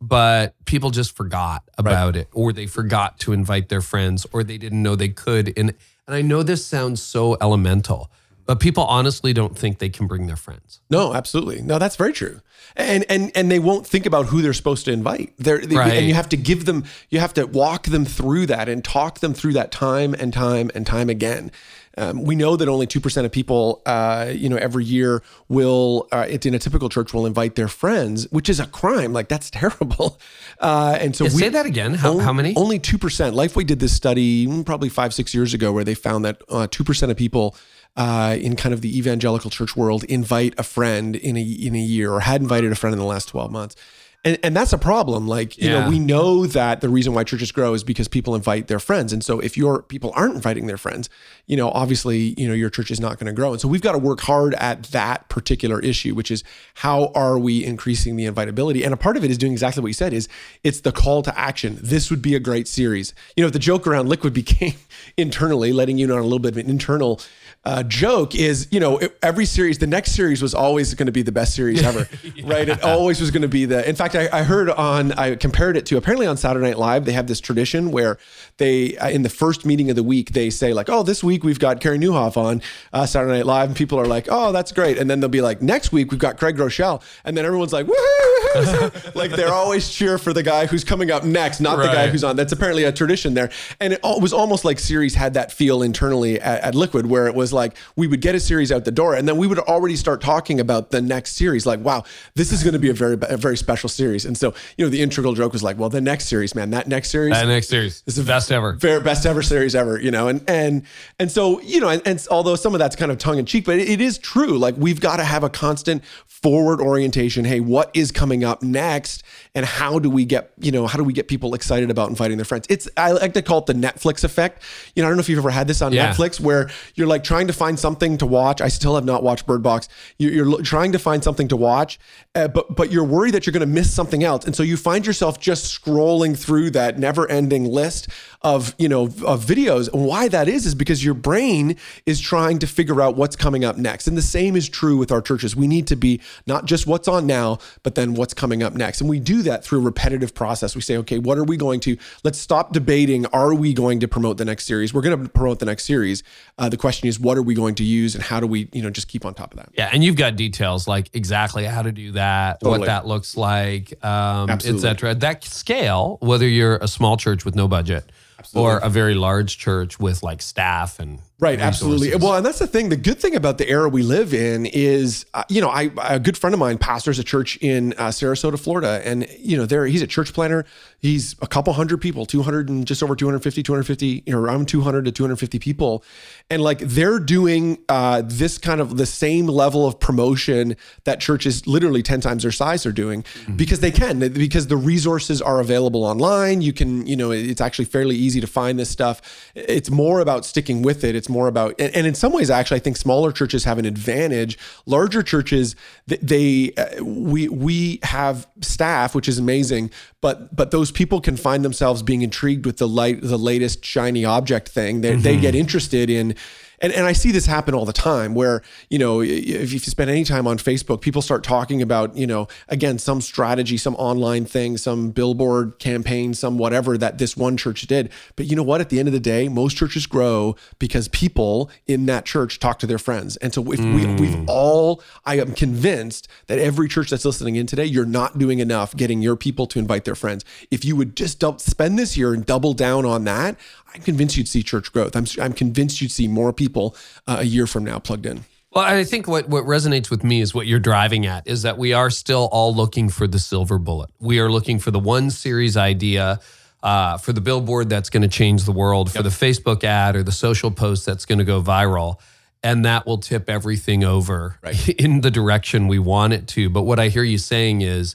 Right. But people just forgot about it, or they forgot to invite their friends, or they didn't know they could. And and I know this sounds so elemental, but people honestly don't think they can bring their friends. No, absolutely. No, that's very true. And and and they won't think about who they're supposed to invite. They're, they, Right. and you have to give them you have to walk them through that and talk them through that time and time and time again. Um, we know that only two percent of people, uh, you know, every year will, uh, in a typical church, will invite their friends, which is a crime. Like that's terrible. Uh, and so Yeah, we say that again. How, how many? only 2%. Lifeway did this study mm, probably five, six years ago where they found that uh, 2% of people uh, in kind of the evangelical church world invite a friend in a, in a year or had invited a friend in the last 12 months. And, and that's a problem. Like, you Yeah. know, we know that the reason why churches grow is because people invite their friends. And so if your people aren't inviting their friends, you know, obviously, you know, your church is not going to grow. And so we've got to work hard at that particular issue, which is how are we increasing the invitability? And a part of it is doing exactly what you said is it's the call to action. This would be a great series. You know, the joke around liquid became internally letting you know a little bit of an internal uh, joke is, you know, every series, the next series was always going to be the best series ever, right? It always was going to be the. In fact, I, I heard on, I compared it to apparently on Saturday Night Live, they have this tradition where they, uh, in the first meeting of the week, they say like, oh, this week we've got Carey Nieuwhof on uh, Saturday Night Live, and people are like, oh, that's great, and then they'll be like, next week we've got Craig Groeschel, and then everyone's like, woohoo, like they're always cheer for the guy who's coming up next, not the guy who's on. That's apparently a tradition there, and it was almost like series had that feel internally at, at Liquid, where it was like we would get a series out the door, and then we would already start talking about the next series. Like, wow, this is going to be a very a very special series. And so, you know, the integral joke was like, well, the next series, man, that next series, That next series is the best ever. very best ever series ever, you know, and and and so you know, and, and although some of that's kind of tongue in cheek, but it, it is true. Like we've got to have a constant forward orientation. Hey, what is coming up next, and how do we get you know how do we get people excited about inviting their friends? It's I like to call it the Netflix effect. You know, I don't know if you've ever had this on Yeah. Netflix where you're like trying to find something to watch. I still have not watched Bird Box. You're, you're trying to find something to watch, uh, but but you're worried that you're going to miss something else, and so you find yourself just scrolling through that never-ending list of you know of videos. And why that is is because your brain is trying to figure out what's coming up next. And the same is true with our churches. We need to be not just what's on now, but then what's coming up next. And we do that through a repetitive process. We say, okay, what are we going to? Let's stop debating. Are we going to promote the next series? We're going to promote the next series. Uh, the question is, what are we going to use, and how do we you know just keep on top of that? Yeah, and you've got details like exactly how to do that, what that looks like, um, et Absolutely. cetera. That scale, whether you're a small church with no budget or a very large church with like staff and Right, absolutely. Well, and that's the thing. The good thing about the era we live in is, uh, you know, I a good friend of mine pastors a church in uh, Sarasota, Florida, and you know, there he's a church planner. He's a couple hundred people, 200 and just over 250, 250, you know, around 200 to 250 people, and like they're doing uh, this kind of the same level of promotion that churches literally 10 times their size are doing because they can because the resources are available online. You can, you know, it's actually fairly easy to find this stuff. It's more about sticking with it. It's more about, and, and in some ways, actually, I think smaller churches have an advantage. Larger churches, th- they, uh, we, we have staff, which is amazing, but, but those people can find themselves being intrigued with the light, the latest shiny object thing. They, they get interested in, and, and I see this happen all the time where, you know, if you spend any time on Facebook, people start talking about, you know, again, some strategy, some online thing, some billboard campaign, some whatever that this one church did. But you know what? At the end of the day, most churches grow because people in that church talk to their friends. And so if we, we've mm. all, I am convinced that every church that's listening in today, you're not doing enough getting your people to invite their friends. If you would just spend this year and double down on that, I'm convinced you'd see church growth. I'm, I'm convinced you'd see more people uh, a year from now plugged in. Well, I think what, what resonates with me is what you're driving at is that we are still all looking for the silver bullet. We are looking for the one series idea, uh, for the billboard that's going to change the world, for the Facebook ad or the social post that's going to go viral. And that will tip everything over in the direction we want it to. But what I hear you saying is,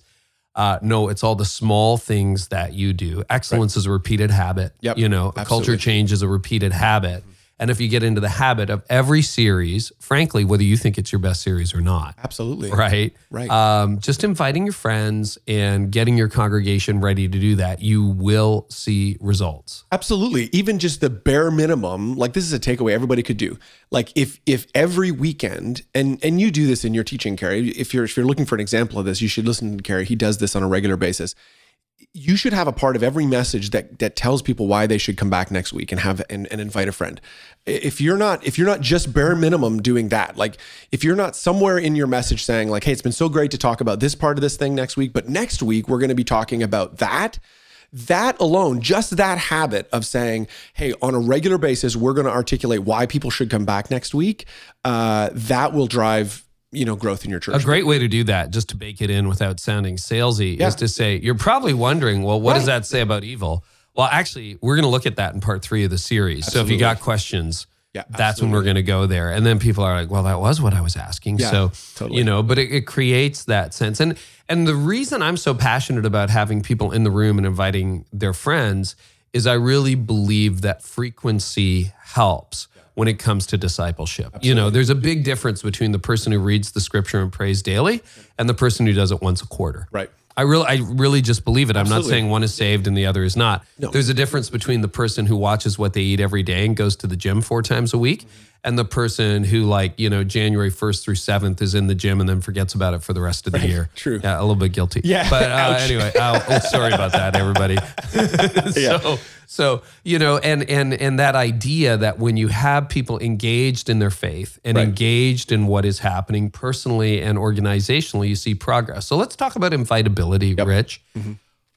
uh, no, it's all the small things that you do. Excellence is a repeated habit. Yep, You know, a culture change is a repeated habit. And if you get into the habit of every series, frankly, whether you think it's your best series or not, Absolutely. right? Right. Um, just inviting your friends and getting your congregation ready to do that, you will see results. Absolutely. Even just the bare minimum, like this is a takeaway everybody could do. Like if if every weekend, and and you do this in your teaching, Carey. If you're if you're looking for an example of this, you should listen to Carey. He does this on a regular basis. You should have a part of every message that that tells people why they should come back next week and have and, and invite a friend. If you're not if you're not just bare minimum doing that, like if you're not somewhere in your message saying like, hey, it's been so great to talk about this part of this thing next week, but next week we're going to be talking about that that alone, just that habit of saying, hey, on a regular basis, we're going to articulate why people should come back next week, uh, that will drive you know growth in your church. A great way to do that, just to bake it in without sounding salesy, Yeah. is to say, you're probably wondering, well, what does that say about evil? Well, actually, we're going to look at that in part three of the series. So if you got questions, Yeah, that's when we're going to go there. And then people are like, well, that was what I was asking. Yeah, so, totally. you know, but it, it creates that sense. And, and the reason I'm so passionate about having people in the room and inviting their friends is I really believe that frequency helps when it comes to discipleship. You know, there's a big difference between the person who reads the scripture and prays daily and the person who does it once a quarter. Right. I really, I really just believe it. I'm not saying one is saved and the other is not. No. There's a difference between the person who watches what they eat every day and goes to the gym four times a week, and the person who, like, you know, January 1st through 7th is in the gym and then forgets about it for the rest of the year. True. Yeah, a little bit guilty. Yeah. But uh, anyway, oh, sorry about that, everybody. so, so you know, and and and that idea that when you have people engaged in their faith and Right. engaged in what is happening personally and organizationally, you see progress. So let's talk about invitability, Rich. Mm-hmm.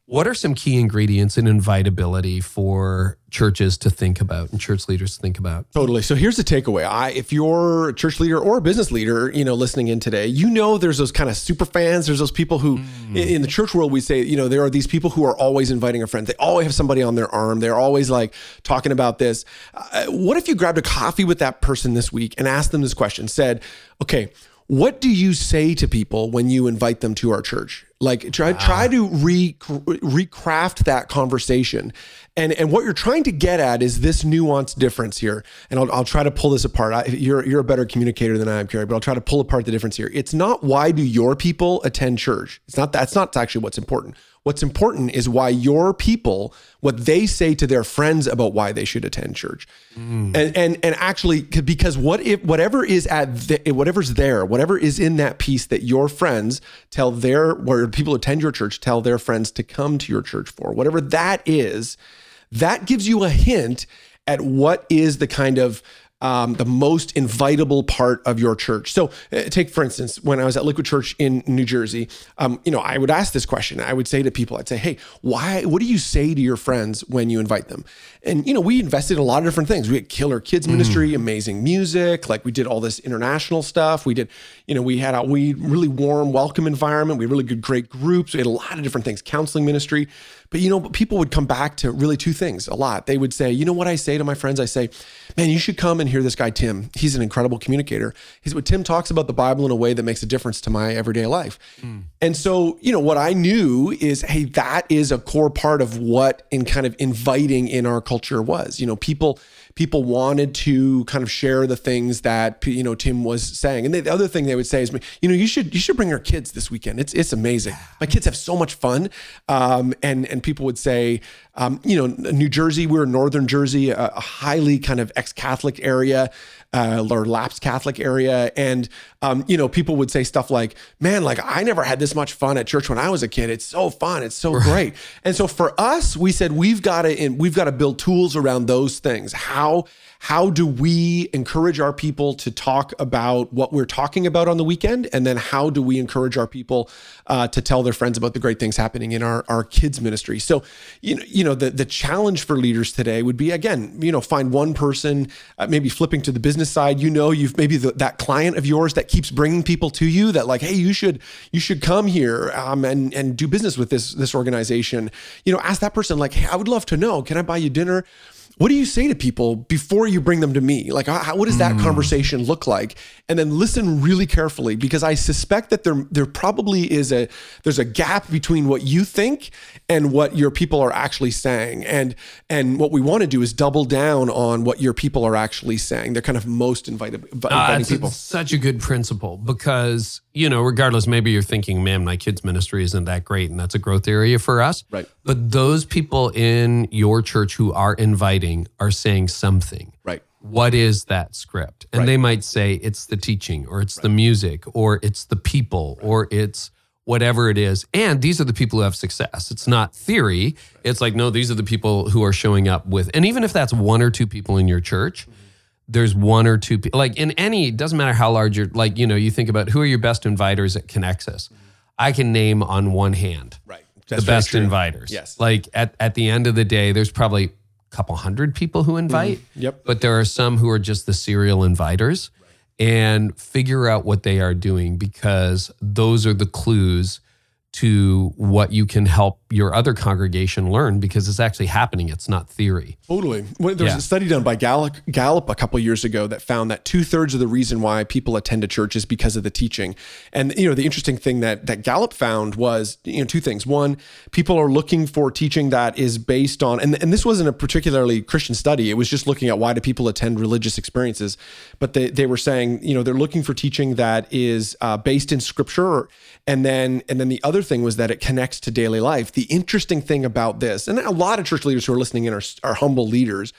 What are some key ingredients in invitability for churches to think about and church leaders to think about? Totally. So here's the takeaway. I, if you're a church leader or a business leader, you know, listening in today, you know, there's those kind of super fans. There's those people who, in, in the church world, we say, you know, there are these people who are always inviting a friend. They always have somebody on their arm. They're always like talking about this. Uh, what if you grabbed a coffee with that person this week and asked them this question? Said, okay, what do you say to people when you invite them to our church? Like try try to re, recraft that conversation. And and what you're trying to get at is this nuanced difference here. And I'll, I'll try to pull this apart. I, you're you're a better communicator than I am, Carey, but I'll try to pull apart the difference here. It's not why do your people attend church. It's not that's not actually what's important. What's important is why your people, what they say to their friends about why they should attend church, mm. and and and actually because what if whatever is at the, whatever's there, whatever is in that piece that your friends tell their where people attend your church tell their friends to come to your church for, whatever that is, that gives you a hint at what is the kind of um, the most invitable part of your church. So, uh, take for instance, when I was at Liquid Church in New Jersey, um, you know, I would ask this question. I would say to people, I'd say, "Hey, why? What do you say to your friends when you invite them?" And you know, we invested in a lot of different things. We had killer kids ministry, amazing music, like we did all this international stuff. We did, you know, we had a we really warm, welcome environment. We had really good, great groups. We had a lot of different things, counseling ministry. But you know, people would come back to really two things a lot. They would say, you know what I say to my friends? I say, man, you should come and hear this guy, Tim. He's an incredible communicator. He's what Tim talks about the Bible in a way that makes a difference to my everyday life. Hmm. And so, you know, what I knew is, hey, that is a core part of what in kind of inviting in our culture was. You know, people people wanted to kind of share the things that you know Tim was saying. And the other thing they would say is, you know, you should you should bring your kids this weekend. It's it's amazing. My kids have so much fun. Um, and and people would say, um, you know, New Jersey, we're in northern Jersey, a, a highly kind of ex-Catholic area. Uh, or lapsed Catholic area, and um, you know, people would say stuff like, "Man, like I never had this much fun at church when I was a kid. It's so fun. It's so great." And so for us, we said we've got to we've got to build tools around those things. How how do we encourage our people to talk about what we're talking about on the weekend? And then how do we encourage our people uh, to tell their friends about the great things happening in our, our kids ministry? So you know you know the, the challenge for leaders today would be again you know find one person uh, maybe flipping to the business side. You know you've maybe the, that client of yours that keeps bringing people to you that like hey you should you should come here um, and and do business with this this organization. You know ask that person like hey i would love to know can i buy you dinner what do you say to people before you bring them to me? Like, how, what does that Mm. conversation look like? And then listen really carefully because I suspect that there there probably is a there's a gap between what you think and what your people are actually saying. And and what we want to do is double down on what your people are actually saying. They're kind of most invited, inv- Uh, inviting it's people. such a good principle because, you know, regardless, maybe you're thinking, man, my kids' ministry isn't that great and that's a growth area for us. Right. But those people in your church who are inviting are saying something. Right. What is that script? And Right. they might say it's the teaching or it's the music or it's the people or it's whatever it is. And these are the people who have success. It's not theory. It's like, no, these are the people who are showing up with, and even if that's one or two people in your church, mm-hmm. there's one or two people like in any it doesn't matter how large you're like you know you think about who are your best inviters at connexus mm-hmm. i can name on one hand Right. the That's very best inviters Yes. like at, at the end of the day there's probably couple hundred people who invite mm-hmm. Yep. but there are some who are just the serial inviters and figure out what they are doing because those are the clues to what you can help your other congregation learn because it's actually happening it's not theory Totally. Well, there was Yeah. a study done by Gallup, Gallup a couple years ago that found that two thirds of the reason why people attend a church is because of the teaching. And you know, the interesting thing that that Gallup found was you know two things. One, people are looking for teaching that is based on, and and this wasn't a particularly Christian study. It was just looking at why do people attend religious experiences. But they they were saying you know they're looking for teaching that is uh, based in Scripture, and then and then the other thing was that it connects to daily life. The interesting thing about this, and a lot of church leaders who are listening in are, are humble leaders.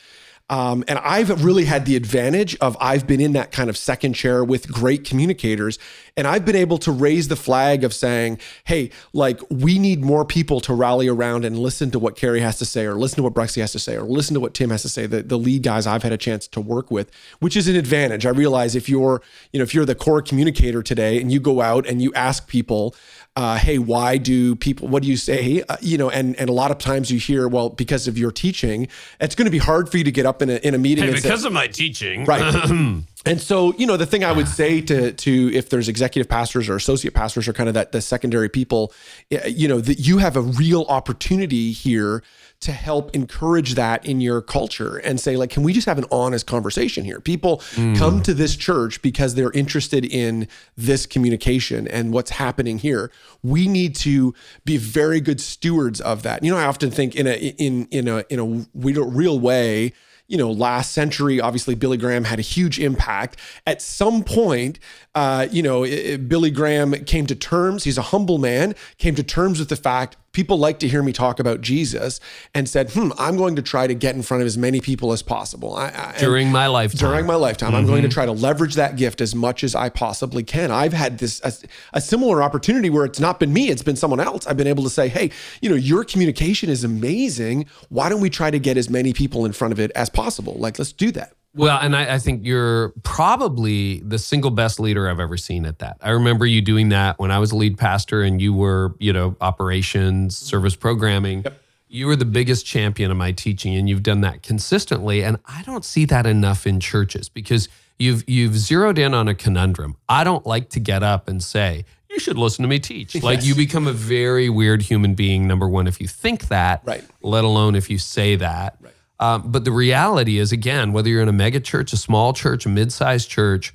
Um, and I've really had the advantage of I've been in that kind of second chair with great communicators, and I've been able to raise the flag of saying, "Hey, like we need more people to rally around and listen to what Carey has to say, or listen to what Bruxy has to say, or listen to what Tim has to say." The, the lead guys I've had a chance to work with, which is an advantage. I realize if you're, you know, if you're the core communicator today, and you go out and you ask people, uh, hey, why do people, what do you say? Uh, you know, and, and a lot of times you hear, well, because of your teaching, it's going to be hard for you to get up in a, in a meeting and say, of my teaching Right. and so, you know, the thing I would say to to if there's executive pastors or associate pastors or kind of that the secondary people, you know, that you have a real opportunity here to help encourage that in your culture and say like can we just have an honest conversation here? People come to this church because they're interested in this communication and what's happening here. We need to be very good stewards of that. You know i often think in a in in a in a real way you know, last century, obviously Billy Graham had a huge impact. At some point, uh, you know, i- i- Billy Graham came to terms, he's a humble man, came to terms with the fact people like to hear me talk about Jesus and said, hmm, I'm going to try to get in front of as many people as possible. I, I, during my lifetime during my lifetime. I'm going to try to leverage that gift as much as I possibly can. I've had this a, a similar opportunity where it's not been me, it's been someone else. I've been able to say, "Hey, you know, your communication is amazing. Why don't we try to get as many people in front of it as possible? Like, let's do that." Well, and I, I think you're probably the single best leader I've ever seen at that. I remember you doing that when I was a lead pastor and you were, you know, operations, service programming. You were the biggest champion of my teaching and you've done that consistently. And I don't see that enough in churches because you've you've zeroed in on a conundrum. I don't like to get up and say, you should listen to me teach. Like you become a very weird human being, number one, if you think that, Right. let alone if you say that. Um, but the reality is, again, whether you're in a mega church, a small church, a mid-sized church,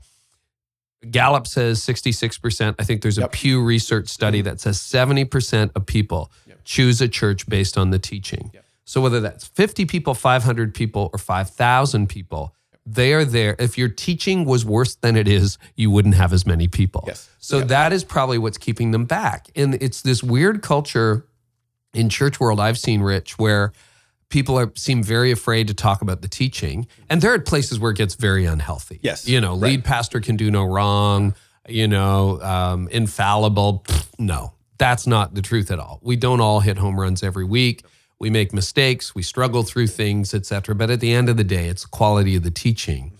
Gallup says 66%. I think there's a Yep. Pew Research study that says 70% of people choose a church based on the teaching. So whether that's 50 people, 500 people, or 5,000 people, they are there. If your teaching was worse than it is, you wouldn't have as many people. Yes. So that is probably what's keeping them back. And it's this weird culture in church world I've seen, Rich, where people are seem very afraid to talk about the teaching, and there are places where it gets very unhealthy. Yes, you know, right. lead pastor can do no wrong. You know, um, infallible. Pfft, no, that's not the truth at all. We don't all hit home runs every week. We make mistakes. We struggle through things, etc. But at the end of the day, it's the quality of the teaching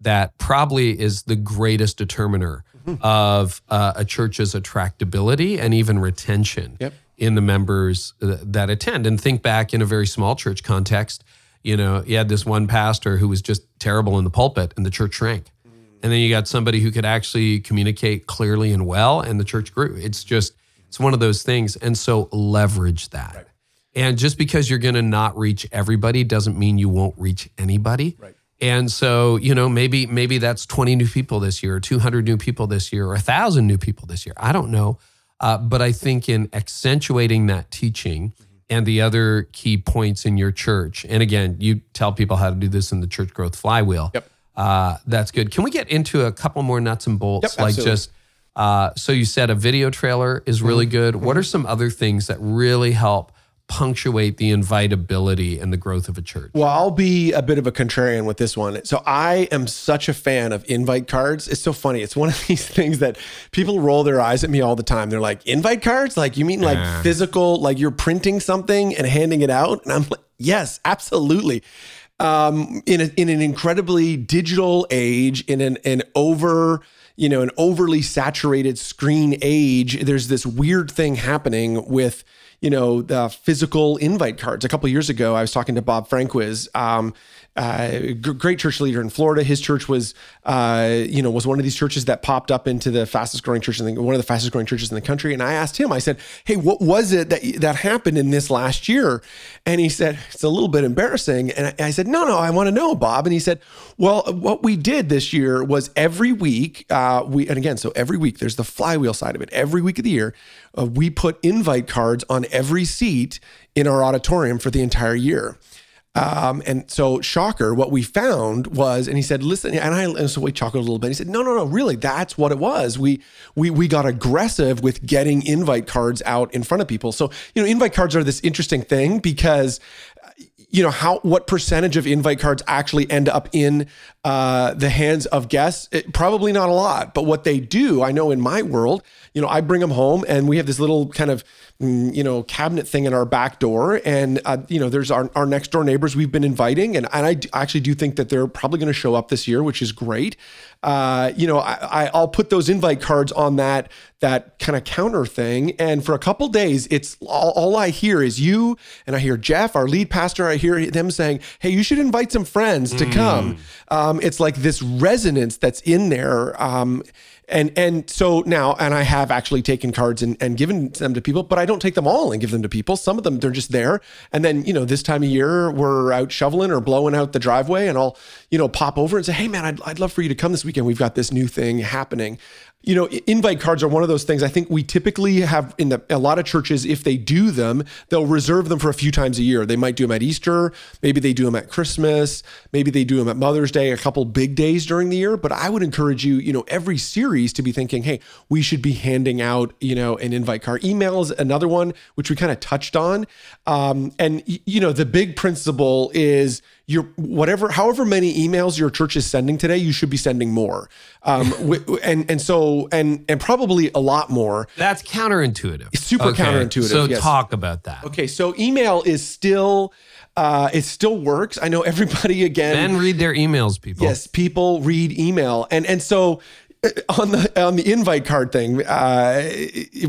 that probably is the greatest determiner of uh, a church's attractability and even retention Yep. In the members that attend. And think back in a very small church context, you know, you had this one pastor who was just terrible in the pulpit and the church shrank. Mm. And then you got somebody who could actually communicate clearly and well, and the church grew. It's just, it's one of those things. And so leverage that. And just because you're going to not reach everybody doesn't mean you won't reach anybody. Right. And so, you know, maybe maybe that's 20 new people this year, or 200 new people this year, or 1,000 new people this year. I don't know. Uh, but I think in accentuating that teaching and the other key points in your church, and again, you tell people how to do this in the church growth flywheel. Yep. Uh, that's good. Can we get into a couple more nuts and bolts? Yep, like absolutely. just, uh, so you said a video trailer is really Mm-hmm. good. What are some other things that really help punctuate the invitability and the growth of a church? Well, I'll be a bit of a contrarian with this one. So I am such a fan of invite cards. It's so funny. It's one of these things that people roll their eyes at me all the time. They're like, invite cards? Like, you mean like physical, like you're printing something and handing it out? And I'm like, yes, absolutely. Um, in, a, in an incredibly digital age, in an, an over, you know, an overly saturated screen age, there's this weird thing happening with, you know, the physical invite cards. A couple years ago, I was talking to Bob Franquiz, um, uh, great church leader in Florida. His church was, uh, you know, was one of these churches that popped up into the fastest growing church, in the, one of the fastest growing churches in the country. And I asked him, I said, "Hey, what was it that that happened in this last year?" And he said, "It's a little bit embarrassing." And I, I said, "No, no, I want to know, Bob." And he said, "Well, what we did this year was every week, uh, we and again, so every week there's the flywheel side of it. Every week of the year, uh, we put invite cards on every seat in our auditorium for the entire year." Um, and so shocker, what we found was, and he said, listen, and I, and so we chuckled a little bit. He said, no, no, no, really, that's what it was. We, we, we got aggressive with getting invite cards out in front of people. So, you know, invite cards are this interesting thing because you know how what percentage of invite cards actually end up in uh, the hands of guests? It- probably not a lot but what they do i know in my world you know i bring them home and we have this little kind of mm, you know cabinet thing in our back door and uh, you know there's our, our next door neighbors we've been inviting and, and i actually do think that they're probably going to show up this year which is great uh, you know I, I, i'll put those invite cards on that that kind of counter thing. And for a couple days it's all, all i hear is you and i hear jeff our lead pastor i hear them saying hey you should invite some friends to come. Um, it's like this resonance that's in there um, and and so now and i have actually taken cards and, and given them to people but i don't take them all and give them to people. Some of them they're just there. And then you know this time of year we're out shoveling or blowing out the driveway and i'll you know pop over and say hey man i'd, I'd love for you to come this weekend. We've got this new thing happening you know, invite cards are one of those things. I think we typically have in the, a lot of churches, if they do them, they'll reserve them for a few times a year. They might do them at Easter, maybe they do them at Christmas, maybe they do them at Mother's Day, a couple big days during the year. But I would encourage you, you know, every series to be thinking, hey, we should be handing out, you know, an invite card. Email is another one, which we kind of touched on. Um, and, you know, the big principle is your whatever however many emails your church is sending today you should be sending more um and and so and and probably a lot more That's counterintuitive. It's super counterintuitive, So yes. talk about that. okay so email is still uh it still works i know everybody again Men read their emails, people. Yes, people read email, and and so uh, on the on the invite card thing, uh,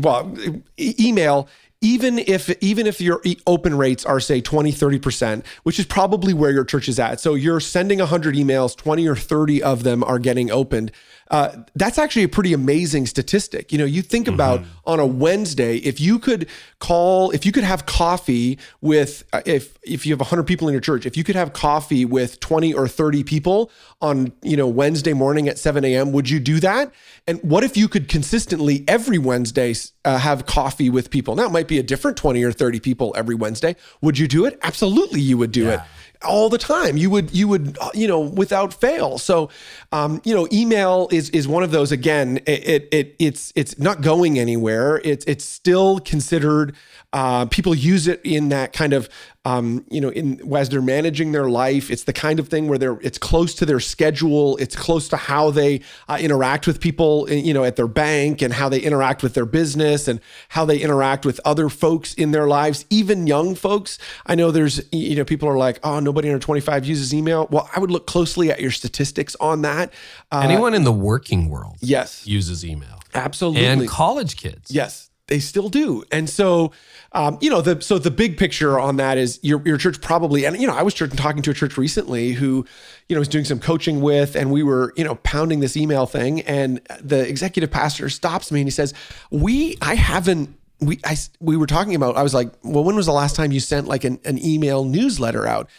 well, email. Even if even if your open rates are say 20 30%, which is probably where your church is at. So you're sending 100 emails, 20 or 30 of them are getting opened. Uh, that's actually a pretty amazing statistic. You know, you think about on a Wednesday, if you could call, if you could have coffee with, uh, if if you have 100 people in your church, if you could have coffee with 20 or 30 people on, you know, Wednesday morning at 7 a.m., would you do that? And what if you could consistently every Wednesday uh, have coffee with people? Now it might be a different 20 or 30 people every Wednesday. Would you do it? Absolutely, you would do it all the time. You would, you would, uh, you know, without fail. So, um, you know, email is is one of those. Again, it, it, it it's it's not going anywhere. It's it's still considered. Uh, people use it in that kind of, um, you know, in as they're managing their life. It's the kind of thing where they're it's close to their schedule. It's close to how they uh, interact with people, uh, you know, at their bank and how they interact with their business and how they interact with other folks in their lives, even young folks. I know there's, you know, people are like, oh, nobody under 25 uses email. Well, I would look closely at your statistics on that. Uh, Anyone in the working world yes, uses email. absolutely. And college kids. Yes, they still do. And so, um, you know, the so the big picture on that is your your church probably, and you know, I was talking to a church recently who, you know, was doing some coaching with, and we were, you know, pounding this email thing, and the executive pastor stops me and he says, "We, I haven't." we I we were talking about. I was like, well, when was the last time you sent like an, an email newsletter out?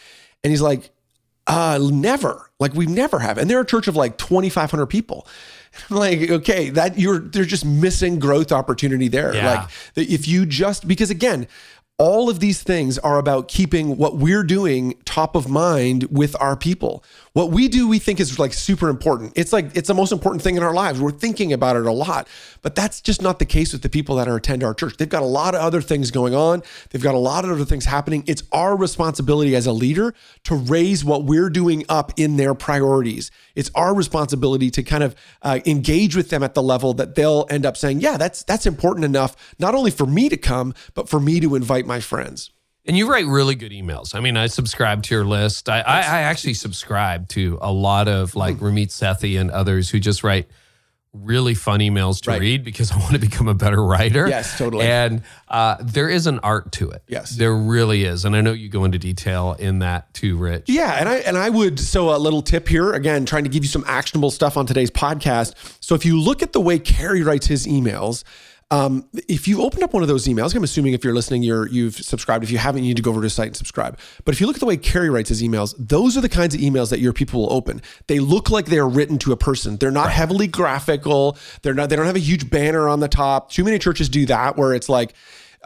And he's like, uh, never. Like we never have. And they're a church of like 2,500 people. Like, okay, that you're they're just missing growth opportunity there. Yeah. Like if you just because again, all of these things are about keeping what we're doing top of mind with our people. What we do, we think is like super important. It's like it's the most important thing in our lives. We're thinking about it a lot, but that's just not the case with the people that are attend our church. They've got a lot of other things going on. They've got a lot of other things happening. It's our responsibility as a leader to raise what we're doing up in their priorities. It's our responsibility to kind of uh, engage with them at the level that they'll end up saying, "Yeah, that's that's important enough, not only for me to come, but for me to invite my friends." And you write really good emails. I mean, I subscribe to your list. I, I, I actually subscribe to a lot of like Hmm. Ramit Sethi and others who just write really fun emails to Right. read because I want to become a better writer. Yes, totally. And uh, there is an art to it. Yes. there really is. And I know you go into detail in that too, Rich. Yeah, and I and I would so a little tip here again, trying to give you some actionable stuff on today's podcast. So if you look at the way Carey writes his emails, um, if you open up one of those emails, I'm assuming if you're listening, you're you've subscribed. If you haven't, you need to go over to his site and subscribe. But if you look at the way Carey writes his emails, those are the kinds of emails that your people will open. They look like they're written to a person. They're not heavily graphical. They're not. They don't have a huge banner on the top. Too many churches do that, where it's like.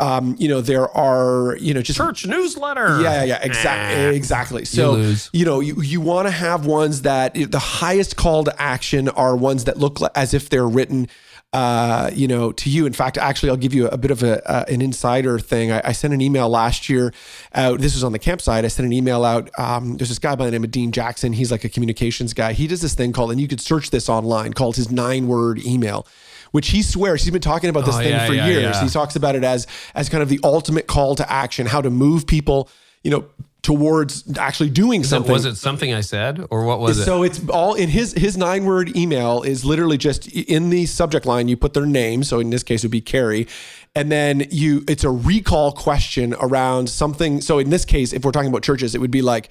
Um, you know, there are, you know, just Church newsletter. yeah, yeah, yeah, exactly, exactly. So lose. you know, you you want to have ones that the highest call to action are ones that look as if they're written, uh, you know, to you. In fact, actually, I'll give you a, bit of a uh, an insider thing. I, I sent an email last year out. This was on the campsite. I sent an email out. Um, there's this guy by the name of Dean Jackson. He's like a communications guy. He does this thing called, and you could search this online, called his nine word email. Which he swears he's been talking about this Oh, thing yeah, for yeah, years. yeah. He talks about it as as kind of the ultimate call to action, how to move people, you know, towards actually doing So something. was it something I said or what was it? So it's all in his his nine word email is literally just in the subject line you put their name. So in this case it would be Carey, and then you it's a recall question around something. So in this case, if we're talking about churches, it would be like,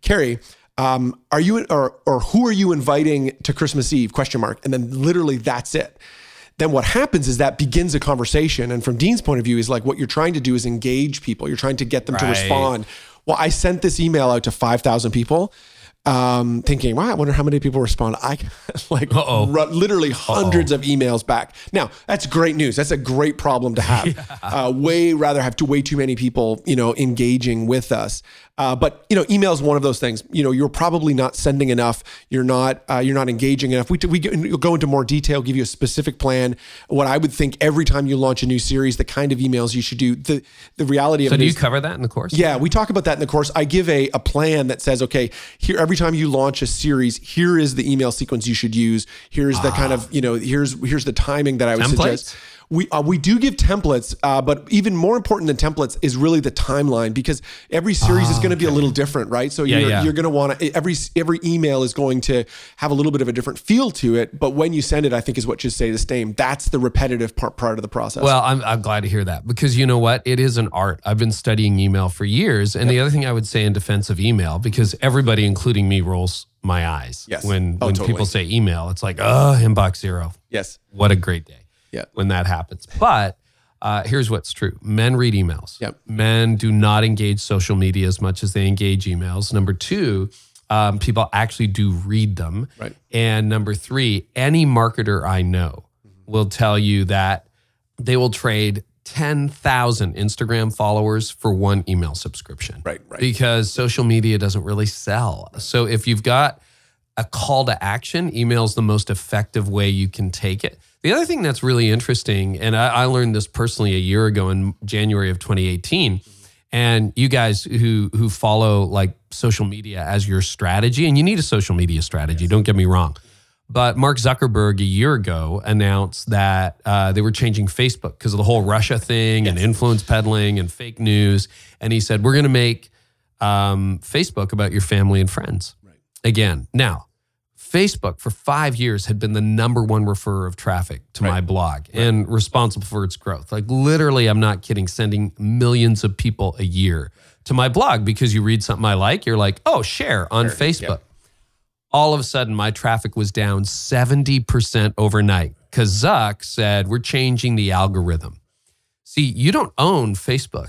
Carey. Um, are you or or who are you inviting to Christmas Eve? Question mark, and then literally that's it then what happens is that begins a conversation. And from Dean's point of view, is like what you're trying to do is engage people. You're trying to get them to respond. Well, I sent this email out to 5,000 people. Um, thinking, wow, I wonder how many people respond. I like literally hundreds of emails back. Now that's great news. That's a great problem to have. Uh, way rather have to way too many people, you know, engaging with us. Uh, but you know, email is one of those things. You know, you're probably not sending enough. You're not. Uh, you're not engaging enough. We we go- into more detail. Give you a specific plan. What I would think every time you launch a new series, the kind of emails you should do. The the reality of so it do you is- cover that in the course? yeah, we talk about that in the course. I give a, a plan that says, okay, here every time you launch a series, here is the email sequence you should use. Here's the kind of you know here's here's the timing that I would Templates? suggest. We uh, we do give templates, uh, but even more important than templates is really the timeline because every series is going to be a little different, right? So Yeah, you're, yeah. you're going to want to every every email is going to have a little bit of a different feel to it. But when you send it, I think is what should say the same. That's the repetitive part part of the process. Well, I'm, I'm glad to hear that because you know what? It is an art. I've been studying email for years. And the other thing I would say in defense of email, because everybody, including me, rolls my eyes Yes. when, Oh, when totally. people say email. It's like, oh, inbox zero. yes, What a great day Yeah. when that happens. But uh, here's what's true men read emails. Yep. Men do not engage social media as much as they engage emails. Number two, um, people actually do read them. Right. And number three, any marketer I know will tell you that they will trade 10,000 Instagram followers for one email subscription. Right, right. Because social media doesn't really sell. So if you've got a call to action, email is the most effective way you can take it. The other thing that's really interesting, and I, I learned this personally a year ago in January of 2018, and you guys who who follow like social media as your strategy, and you need a social media strategy. Don't get me wrong. But Mark Zuckerberg a year ago announced that uh, they were changing Facebook because of the whole Russia thing and influence peddling and fake news. And he said, We're going to make um, Facebook about your family and friends. Right. Again, now, Facebook for five years had been the number one referrer of traffic to my blog and responsible for its growth. Like, literally, I'm not kidding, sending millions of people a year to my blog because you read something I like, you're like, oh, share on Facebook all of a sudden my traffic was down 70% overnight because Zuck said, We're changing the algorithm. See, you don't own Facebook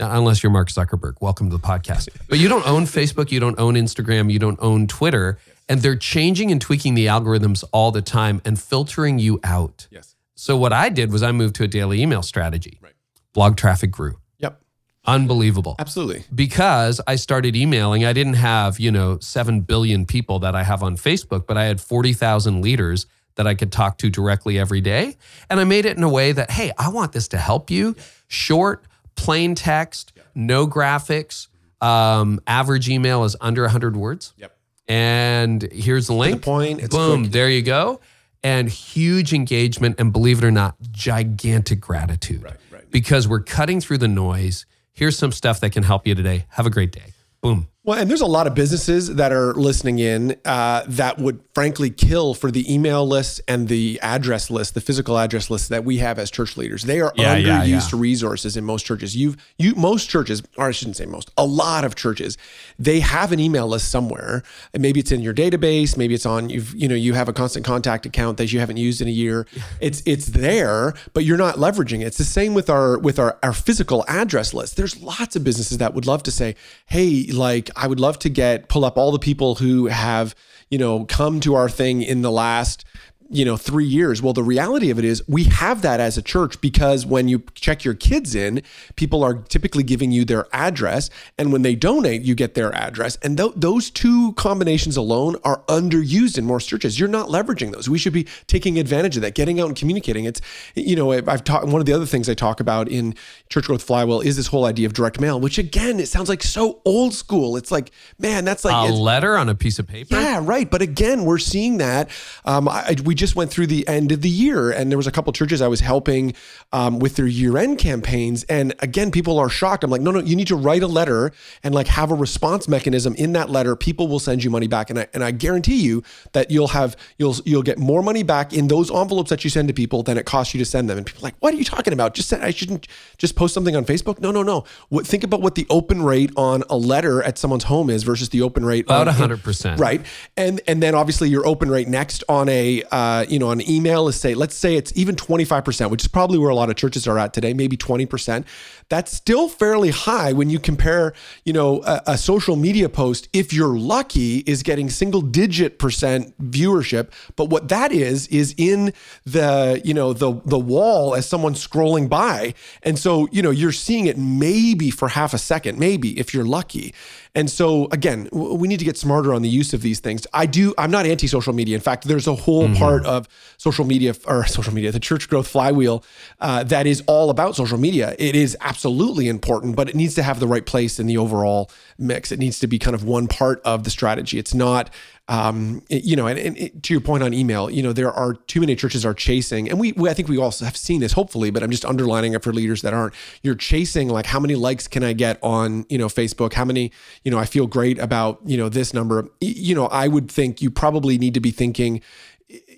uh, unless you're Mark Zuckerberg. Welcome to the podcast. But you don't own Facebook, you don't own Instagram, you don't own Twitter. And they're changing and tweaking the algorithms all the time and filtering you out. Yes. So what I did was I moved to a daily email strategy. Right. Blog traffic grew. Yep. Unbelievable. Absolutely. Because I started emailing, I didn't have, you know, 7 billion people that I have on Facebook, but I had 40,000 leaders that I could talk to directly every day. And I made it in a way that, hey, I want this to help you. Short, plain text, no graphics. Um, average email is under 100 words. Yep. And here's the link. point, it's Boom, quick. there you go. And huge engagement. And believe it or not, gigantic gratitude. Right, right. Because we're cutting through the noise. Here's some stuff that can help you today. Have a great day. Boom. Well, and there's a lot of businesses that are listening in uh, that would frankly kill for the email list and the address list, the physical address list that we have as church leaders. They are Yeah, yeah, underused yeah. resources in most churches. You've you most churches, or I shouldn't say most, a lot of churches, they have an email list somewhere. And maybe it's in your database, maybe it's on you've you know you have a constant contact account that you haven't used in a year. It's it's there, but you're not leveraging it. It's the same with our with our our physical address list. There's lots of businesses that would love to say, "Hey, like I would love to get pull up all the people who have, you know, come to our thing in the last you know, three years. Well, the reality of it is we have that as a church because when you check your kids in, people are typically giving you their address. And when they donate, you get their address. And th- those two combinations alone are underused in most churches. You're not leveraging those. We should be taking advantage of that, getting out and communicating. It's, you know, I've talked, one of the other things I talk about in Church Growth Flywheel is this whole idea of direct mail, which again, it sounds like so old school. It's like, man, that's like, A letter on a piece of paper. yeah, right. But again, we're seeing that. Um, I, I- we just went through the end of the year, and there was a couple churches I was helping um, with their year-end campaigns, and again, people are shocked. I'm like, no, no, you need to write a letter and like have a response mechanism in that letter. People will send you money back, and I and I guarantee you that you'll have you'll you'll get more money back in those envelopes that you send to people than it costs you to send them. And people are like, what are you talking about? Just send, I shouldn't just post something on Facebook. No, no, no. What, think about what the open rate on a letter at someone's home is versus the open rate About on 100%. right and and then obviously your open rate next on a uh, Uh, you know an email is say let's say it's even 25% which is probably where a lot of churches are at today maybe 20% that's still fairly high when you compare you know a, a social media post if you're lucky is getting single digit percent viewership but what that is is in the you know the the wall as someone scrolling by and so you know you're seeing it maybe for half a second maybe if you're lucky and so again, we need to get smarter on the use of these things. I do. I'm not anti-social media. In fact, there's a whole part of social media or social media, the church growth flywheel, uh, that is all about social media. It is absolutely important, but it needs to have the right place in the overall mix. It needs to be kind of one part of the strategy. It's not um, it- you know, and, and it- to your point on email, you know, there are too many churches are chasing, and we, we, I think we also have seen this hopefully, but I'm just underlining it for leaders that aren't. You're chasing like how many likes can I get on, you know, Facebook? How many, you know, I feel great about, you know, this number. You know, I would think you probably need to be thinking,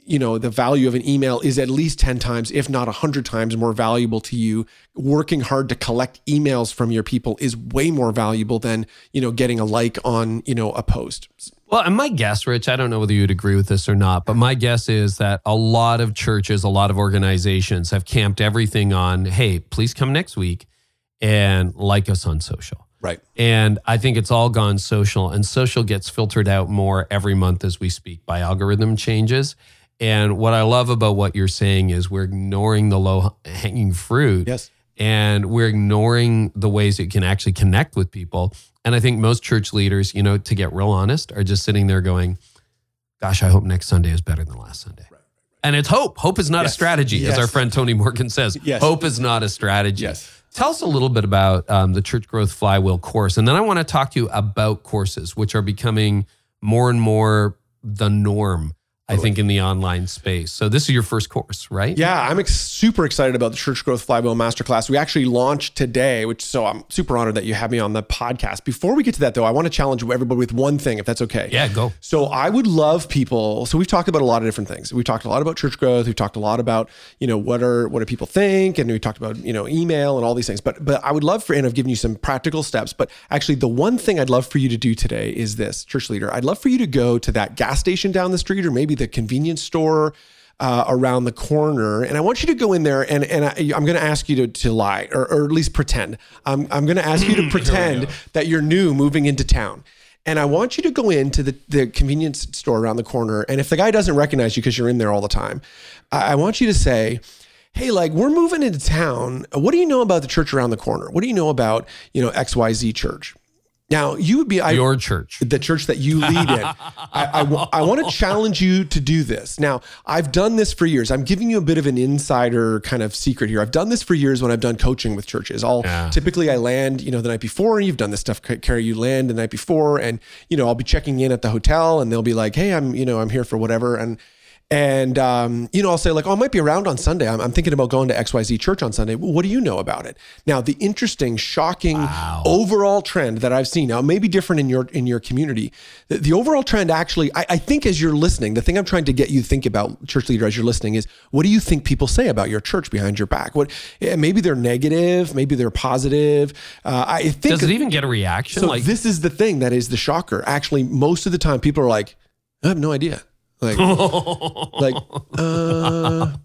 you know the value of an email is at least 10 times if not 100 times more valuable to you working hard to collect emails from your people is way more valuable than you know getting a like on you know a post Well, and my guess, Rich, I don't know whether you'd agree with this or not, but my guess is that a lot of churches, a lot of organizations have camped everything on, hey, please come next week and like us on social. right And I think it's all gone social, and social gets filtered out more every month as we speak by algorithm changes. And what I love about what you're saying is we're ignoring the low hanging fruit. Yes. And we're ignoring the ways that you can actually connect with people. And I think most church leaders, you know, to get real honest, are just sitting there going, gosh, I hope next Sunday is better than last Sunday. And it's hope. Hope is not a Yes. strategy, as our friend Tony Morgan says. Yes. Hope is not a strategy. Yes. Tell us a little bit about um, the Church Growth Flywheel course. And then I want to talk to you about courses, which are becoming more and more the norm, I think, in the online space. So this is your first course, right? Yeah, I'm ex- super excited about the Church Growth Flywheel Masterclass. We actually launched today, which so I'm super honored that you have me on the podcast. Before we get to that, though, I want to challenge everybody with one thing, if that's okay. Yeah, go. So I would love people. So we've talked about a lot of different things. We've talked a lot about church growth. We've talked a lot about you know what are what do people think, and we talked about you know email and all these things. But but I would love for and I've given you some practical steps. But actually, the one thing I'd love for you to do today is this, church leader. I'd love for you to go to that gas station down the street, or maybe the convenience store. uh, around the corner, and I want you to go in there and and I, am going to ask you to, to lie or, or at least pretend. I'm I'm going to ask you to pretend that you're new moving into town. And I want you to go into the, the convenience store around the corner. And if the guy doesn't recognize you because you're in there all the time, I, I want you to say, hey like we're moving into town what do you know about the church around the corner what do you know about you know xyz church now you would be I, Your church. the church that you lead in. I, I, I want to challenge you to do this. Now, I've done this for years. I'm giving you a bit of an insider kind of secret here. I've done this for years when I've done coaching with churches. I'll Yeah. typically I land, you know, the night before. You've done this stuff, Carey. You land the night before, and you know, I'll be checking in at the hotel, and they'll be like, "Hey, I'm, you know, I'm here for whatever," and and um, you know, I'll say like, "Oh, I might be around on Sunday. I'm, I'm thinking about going to XYZ church on Sunday. Well, what do you know about it?" Now, the interesting, shocking overall trend that I've seen now, may be different in your in your community. The, the overall trend, actually, I, I think, as you're listening, the thing I'm trying to get you to think about, church leader, as you're listening, is what do you think people say about your church behind your back? What eh, maybe they're negative, maybe they're positive. Uh, I think Does it even get a reaction? so. like this is the thing that is the shocker. Actually, most of the time, people are like, "I have no idea." Like, like, uh,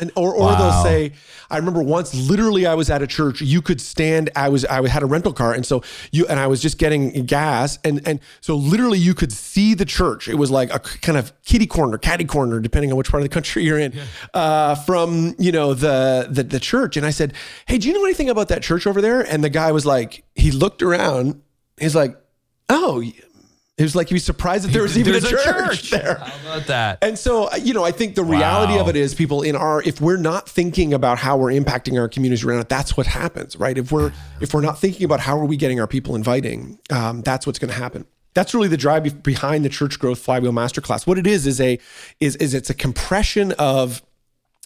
and or or Wow. they'll say, I remember once, literally, I was at a church. You could stand. I was I had a rental car, and so you and I was just getting gas, and and so literally, you could see the church. It was like a kind of kitty corner, catty corner, depending on which part of the country you're in, uh, from you know the, the the church. And I said, Hey, do you know anything about that church over there? And the guy was like, he looked around. He's like, Oh. It was like he was surprised that there was even a There's church, there. How about that? And so, you know, I think the reality Wow. of it is people in our if we're not thinking about how we're impacting our communities around it, that's what happens, right? If we're if we're not thinking about how are we getting our people inviting, um, that's what's going to happen. That's really the drive behind the Church Growth Flywheel Masterclass. What it is is a is is it's a compression of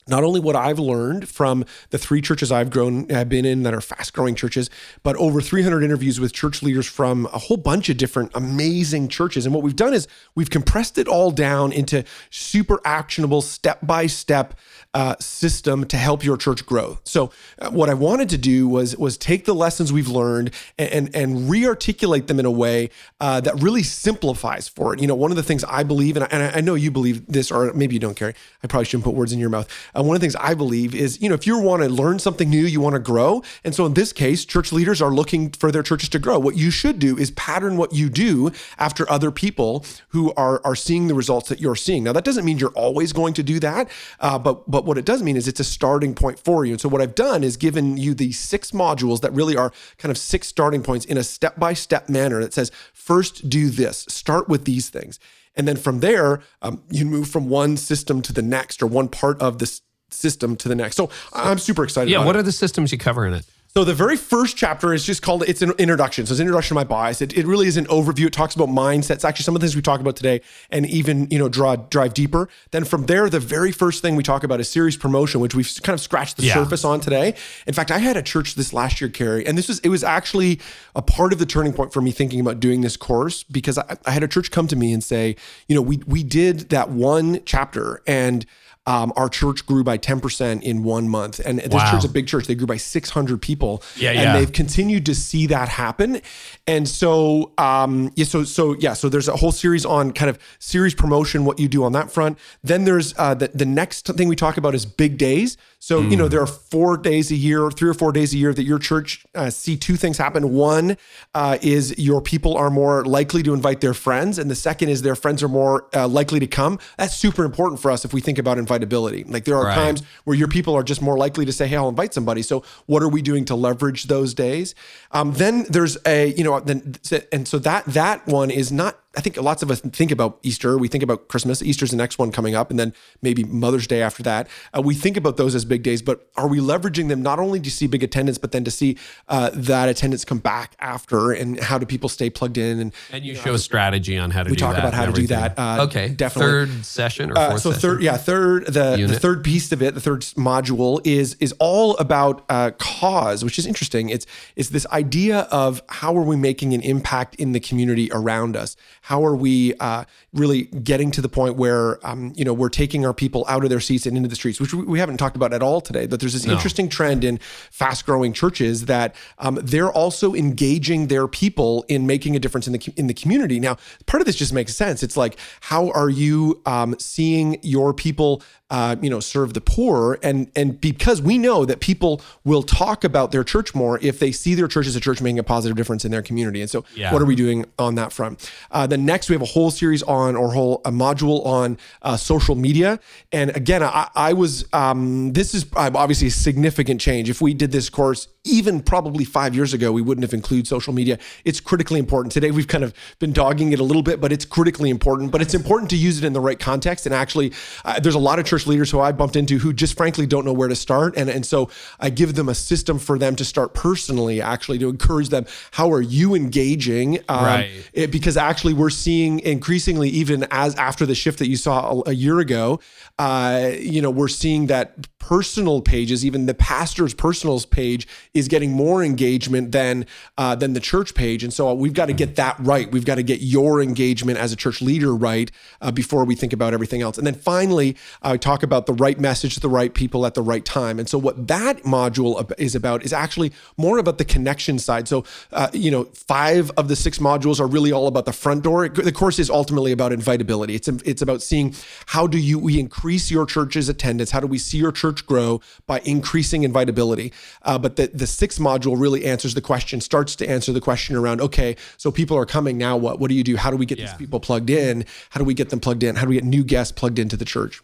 not only what I've learned from the three churches I've grown, have been in that are fast growing churches, but over 300 interviews with church leaders from a whole bunch of different amazing churches. And what we've done is we've compressed it all down into super actionable, step by step uh, system to help your church grow. So uh, what I wanted to do was was take the lessons we've learned and and, and re-articulate them in a way uh, that really simplifies for it. You know, one of the things I believe, and I, and I know you believe this, or maybe you don't, care. I probably shouldn't put words in your mouth. Uh, one of the things I believe is, you know, if you want to learn something new, you want to grow, and so in this case, church leaders are looking for their churches to grow. What you should do is pattern what you do after other people who are are seeing the results that you're seeing. Now, that doesn't mean you're always going to do that, uh, but but what it does mean is it's a starting point for you. And so what I've done is given you these six modules that really are kind of six starting points in a step by step manner that says first do this, start with these things, and then from there um, you move from one system to the next or one part of this system to the next. So I'm super excited. yeah. What it. are the systems you cover in it? So the very first chapter is just called it's an introduction. So it's an introduction to my bias. It, it really is an overview. It talks about mindsets, actually some of the things we talk about today, and even you know draw drive deeper. Then from there, the very first thing we talk about is series promotion, which we've kind of scratched the Yeah. surface on today. In fact, I had a church this last year, Carey, and this was it was actually a part of the turning point for me thinking about doing this course because I, I had a church come to me and say, you know, we we did that one chapter and. Um, our church grew by 10% in one month. And this Wow. church is a big church. They grew by 600 people. Yeah, and yeah. they've continued to see that happen. And so, um, yeah, so, so, yeah, so there's a whole series on kind of series promotion, what you do on that front. Then there's uh, the, the next thing we talk about is big days. So, you Mm. know, there are four days a year, three or four days a year that your church uh, see two things happen. One uh, is your people are more likely to invite their friends, and the second is their friends are more uh, likely to come. That's super important for us if we think about invitability. Like there are Right. times where your people are just more likely to say, "Hey, I'll invite somebody." So, what are we doing to leverage those days? Um, then there's a, you know, then and so that that one is not. I think lots of us think about Easter. We think about Christmas. Easter's the next one coming up, and then maybe Mother's Day after that. Uh, we think about those as big days, but are we leveraging them not only to see big attendance, but then to see uh, that attendance come back after, and how do people stay plugged in? And And you show a strategy on how to do that. we talk about how to do that. Uh, okay. definitely. Third session or Uh, fourth so session? third, yeah, third. The, the third piece of it, the third module is is all about uh, cause, which is interesting. It's it's this idea of how are we making an impact in the community around us? How are we uh, really getting to the point where um, you know we're taking our people out of their seats and into the streets, which we, haven't talked about at all today. But there's this interesting trend in fast growing churches that um, they're also engaging their people in making a difference in the in the community. Now, part of this just makes sense. It's like how are you um, seeing your people uh, you know, serve the poor. And and because we know that people will talk about their church more if they see their church as a church making a positive difference in their community. And so, Yeah. what are we doing on that front? Uh, then next, we have a whole series on or whole a module on uh, social media. And again, I, I was um, this is uh, obviously a significant change. If we did this course even probably five years ago, we wouldn't have included social media. It's critically important. Today, we've kind of been dogging it a little bit, but it's critically important. But it's important to use it in the right context. And actually, uh, there's a lot of church leaders who I bumped into who just frankly don't know where to start. And, and so I give them a system for them to start personally, actually, to encourage them. How are you engaging? Um, Right. it- because actually, we're seeing increasingly, even as after the shift that you saw a, a year ago, uh, you know, we're seeing that personal pages, even the pastor's personal page, is getting more engagement than uh, than the church page. And so we've got to get that right. We've got to get your engagement as a church leader right uh, before we think about everything else. And then finally, I talk about the right message to the right people at the right time. And so what that module is about is actually more about the connection side. So uh, you know, five of the six modules are really all about the front door. The course is ultimately about invitability. It's it's about seeing how do you we increase your church's attendance? How do we see your church grow by increasing invitability? Uh, but the the sixth module really answers the question, starts to answer the question around okay, so people are coming now. What what do you do? How do we get these people plugged in? How do we get them plugged in? How do we get new guests plugged into the church?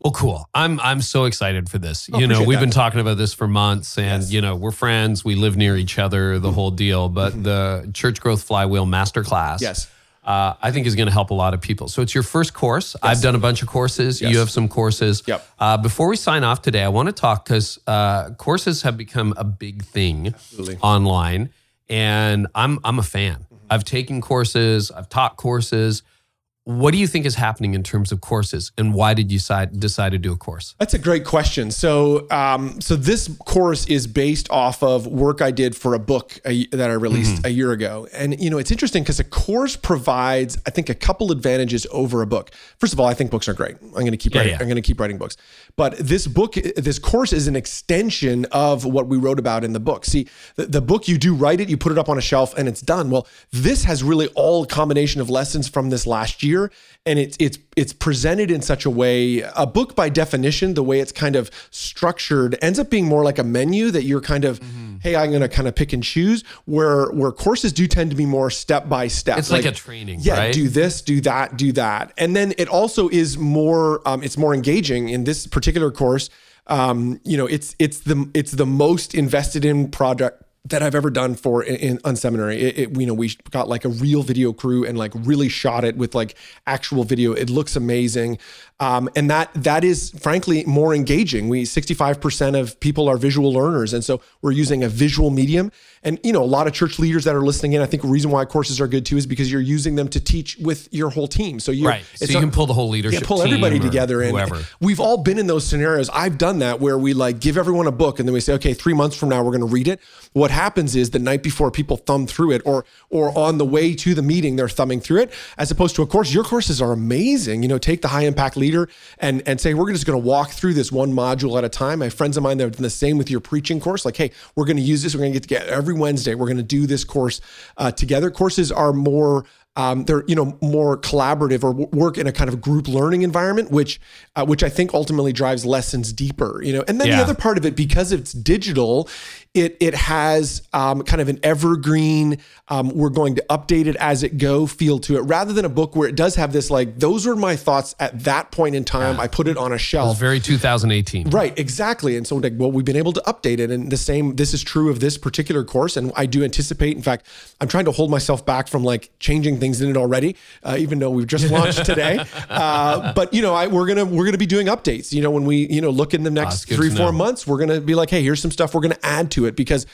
Well, cool. I'm I'm so excited for this. you know, Oh, we've that. been talking about this for months, and you know, we're friends. We live near each other, the whole deal. But the Church Growth Flywheel Masterclass, Mm-hmm. Yes. Uh, I think is going to help a lot of people. So it's your first course. I've done a bunch of courses. You have some courses. Yep. Uh, before we sign off today, I want to talk because uh, courses have become a big thing online, and I'm I'm a fan. I've taken courses. I've taught courses. What do you think is happening in terms of courses, and why did you decide decide to do a course? That's a great question. So, um, so this course is based off of work I did for a book a, that I released Mm-hmm. a year ago, and you know it's interesting because a course provides, I think, a couple advantages over a book. First of all, I think books are great. I'm going to keep writing. yeah. I'm going to keep writing books, but this book, this course, is an extension of what we wrote about in the book. See, the, the book you do write it, you put it up on a shelf, and it's done. Well, this has really all combination of lessons from this last year, and it's it's it's presented in such a way. A book, by definition, the way it's kind of structured, ends up being more like a menu that you're kind of, Mm-hmm. hey, I'm going to kind of pick and choose. Where where courses do tend to be more step by step. It's like a training, Yeah, right? do this, do that, do that, and then it also is more. Um, it's more engaging in this particular course. Um, you know, it's it's the it's the most invested in project that I've ever done for in, in unSeminary. It, it, you know, we got like a real video crew and like really shot it with like actual video. It looks amazing. Um, and that that is frankly more engaging. We 65% of people are visual learners, and so we're using a visual medium. And you know, a lot of church leaders that are listening in, I think the reason why courses are good too is because you're using them to teach with your whole team. So you Right. So you can pull the whole leadership yeah, pull everybody together and whoever. we've all been in those scenarios. I've done that where we like give everyone a book and then we say, okay, three months from now we're going to read it. What happens is the night before people thumb through it, or or on the way to the meeting they're thumbing through it, as opposed to a course. Your courses are amazing. You know, take the high impact leader and and say we're just going to walk through this one module at a time. My friends of mine that have done the same with your preaching course. Like, hey, we're going to use this. We're going to get together every Wednesday. We're going to do this course uh, together. Courses are more um, they're you know more collaborative or w- work in a kind of group learning environment, which uh, which I think ultimately drives lessons deeper. You know, and then Yeah. the other part of it because it's digital, it it has um, kind of an evergreen. Um, we're going to update it as it go feel to it, rather than a book where it does have this like those were my thoughts at that point in time. I put it on a shelf. Very 2018. Right, exactly. And so, like, well, we've been able to update it. And the same, this is true of this particular course. And I do anticipate, in fact, I'm trying to hold myself back from like changing things in it already, uh, even though we've just launched today. Uh, but, you know, I, we're going to, we're to be doing updates. You know, when we, you know, look in the next three, four months, we're going to be like, hey, here's some stuff we're going to add to it because,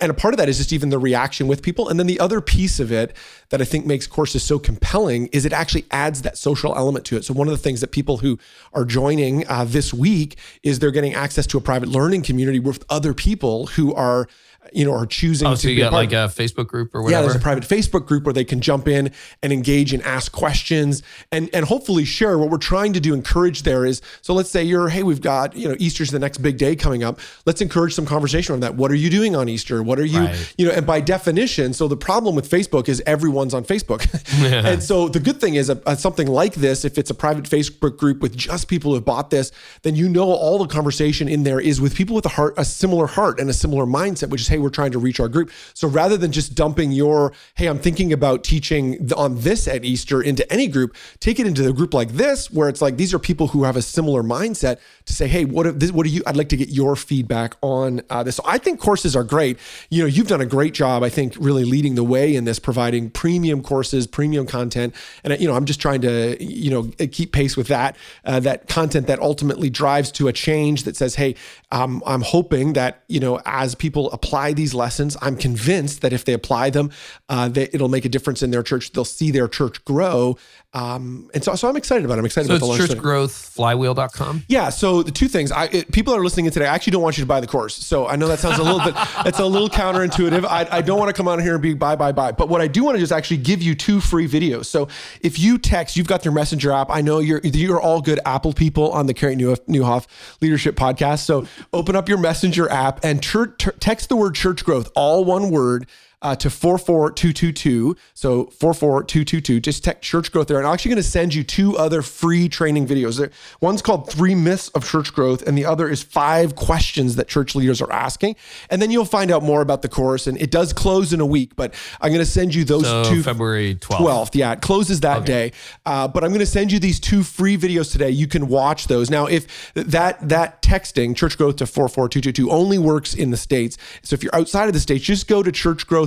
and a part of that is just even the reaction with people. And then the other piece of it that I think makes courses so compelling is it actually adds that social element to it. So one of the things that people who are joining uh, this week is they're getting access to a private learning community with other people who are you know, are choosing Oh, to so you got like a Facebook group or whatever. yeah, there's a private Facebook group where they can jump in and engage and ask questions and and hopefully share what we're trying to do. Encourage there is so let's say you're hey we've got you know Easter's the next big day coming up. Let's encourage some conversation on that. What are you doing on Easter? What are you Right. you know? And by definition, so the problem with Facebook is everyone's on Facebook, and so the good thing is a, a- something like this. If it's a private Facebook group with just people who have bought this, then you know all the conversation in there is with people with a heart, a similar heart and a similar mindset, which is hey we're trying to reach our group. So rather than just dumping your hey I'm thinking about teaching on this at Easter into any group, take it into a group like this where it's like these are people who have a similar mindset to say hey what if this, what do you I'd like to get your feedback on uh, this. So I think courses are great. You know you've done a great job I think really leading the way in this, providing premium courses, premium content, and you know I'm just trying to you know keep pace with that uh, that content that ultimately drives to a change that says hey um, I'm hoping that you know as people apply these lessons, I'm convinced that if they apply them, uh, that it'll make a difference in their church. They'll see their church grow, um, and so so I'm excited about it. I'm excited so about the it's launch. today. churchgrowthflywheel.com. Yeah. So the two things, I it, people are listening in today, I actually don't want you to buy the course. So I know that sounds a little bit, it's a little counterintuitive. I, I don't want to come out here and be buy, buy, buy. But what I do want to do is actually give you two free videos. So if you text, you've got your messenger app. I know you're you're all good Apple people on the Carey Nieuwhof, Leadership Podcast. So open up your messenger app and church, text the word church growth, all one word uh, to 44222. So 44222. Just text church growth there. And I'm actually going to send you two other free training videos. One's called Three Myths of Church Growth, and the other is Five Questions that Church Leaders Are Asking. And then you'll find out more about the course. And it does close in a week, but I'm going to send you those So two. February 12th. 12th. Yeah, it closes that day. Uh, but I'm going to send you these two free videos today. You can watch those. Now, if that that texting church growth to 44222 only works in the States. So if you're outside of the States, just go to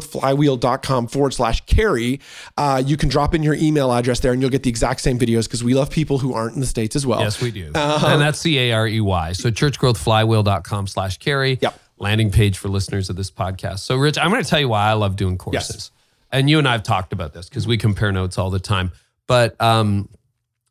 churchgrowthflywheel.com forward slash carey. Uh, you can drop in your email address there and you'll get the exact same videos because we love people who aren't in the States as well. Yes, we do. Uh-huh. and that's C A R E Y. So churchgrowthflywheel.com slash carey. Yep. Landing page for listeners of this podcast. So, Rich, I'm going to tell you why I love doing courses. And you and I have talked about this because we compare notes all the time. But um,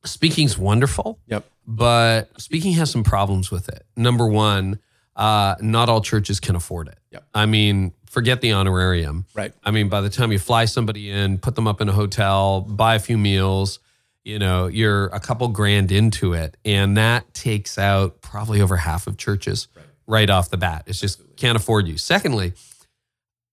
speaking's wonderful. Yep. But speaking has some problems with it. Number one, uh, not all churches can afford it. Yep. I mean, forget the honorarium. Right. I mean, by the time you fly somebody in, put them up in a hotel, buy a few meals, you know, you're a couple grand into it. And that takes out probably over half of churches right, off the bat. It's just can't afford you. Secondly,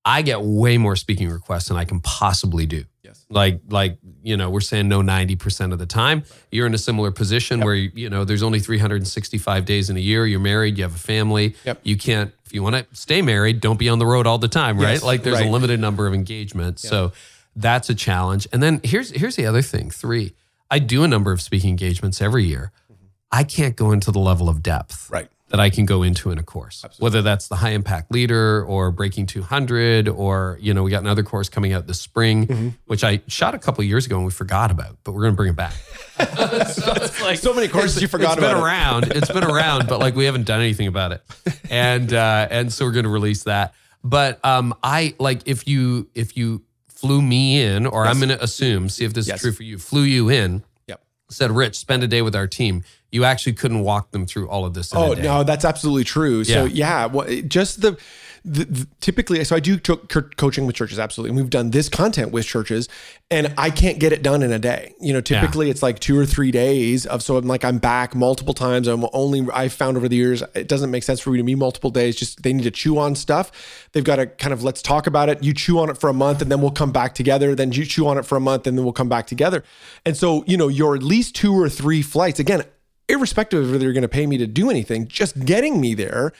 I get way more speaking requests than I can possibly do. Like, like, you know, we're saying no 90% of the time. You're in a similar position where, you know, there's only 365 days in a year. You're married, you have a family. Yep. You can't, if you want to stay married, don't be on the road all the time, right? Yes, like there's right. a limited number of engagements. So that's a challenge. And then here's here's the other thing. Three, I do a number of speaking engagements every year. Mm-hmm. I can't go into the level of depth Right. That I can go into in a course, whether that's the high impact leader or breaking 200, or, you know, we got another course coming out this spring, Mm-hmm. which I shot a couple of years ago and we forgot about, but we're going to bring it back. so it's like, So many courses you forgot it's about It's been it. around. It's been around, but like we haven't done anything about it. And, uh, and so we're going to release that. But, um, I like if you, if you flew me in, or I'm going to assume, see if this Yes. is true for you, flew you in, Yep. said, Rich, spend a day with our team. You actually couldn't walk them through all of this. In Oh a day. no, that's absolutely true. So Yeah. yeah, well, just the, the, the- typically. So I do co- co- coaching with churches, absolutely, and we've done this content with churches, and I can't get it done in a day. You know, typically it's like two or three days of. So I'm like I'm back multiple times. I'm only I found over the years it doesn't make sense for me to be multiple days. Just they need to chew on stuff. They've got to kind of let's talk about it. You chew on it for a month, and then we'll come back together. Then you chew on it for a month, and then we'll come back together. And so you know, you're at least two or three flights again irrespective of whether you're going to pay me to do anything, just getting me there,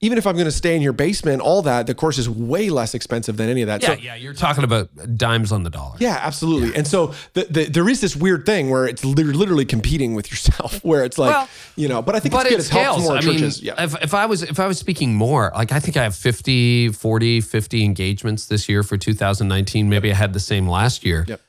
even if I'm going to stay in your basement, all that, the course is way less expensive than any of that. Yeah, so, yeah, you're talking about dimes on the dollar. yeah, absolutely. And so the, the, there is this weird thing where it's lit- literally competing with yourself, where it's like, Well, you know, but I think but it's good. it It's helped scales. more I churches. mean, yeah. if, if I was if I was speaking more, like I think I have 50, 40, 50 engagements this year for 2019. Maybe I had the same last year. Yep.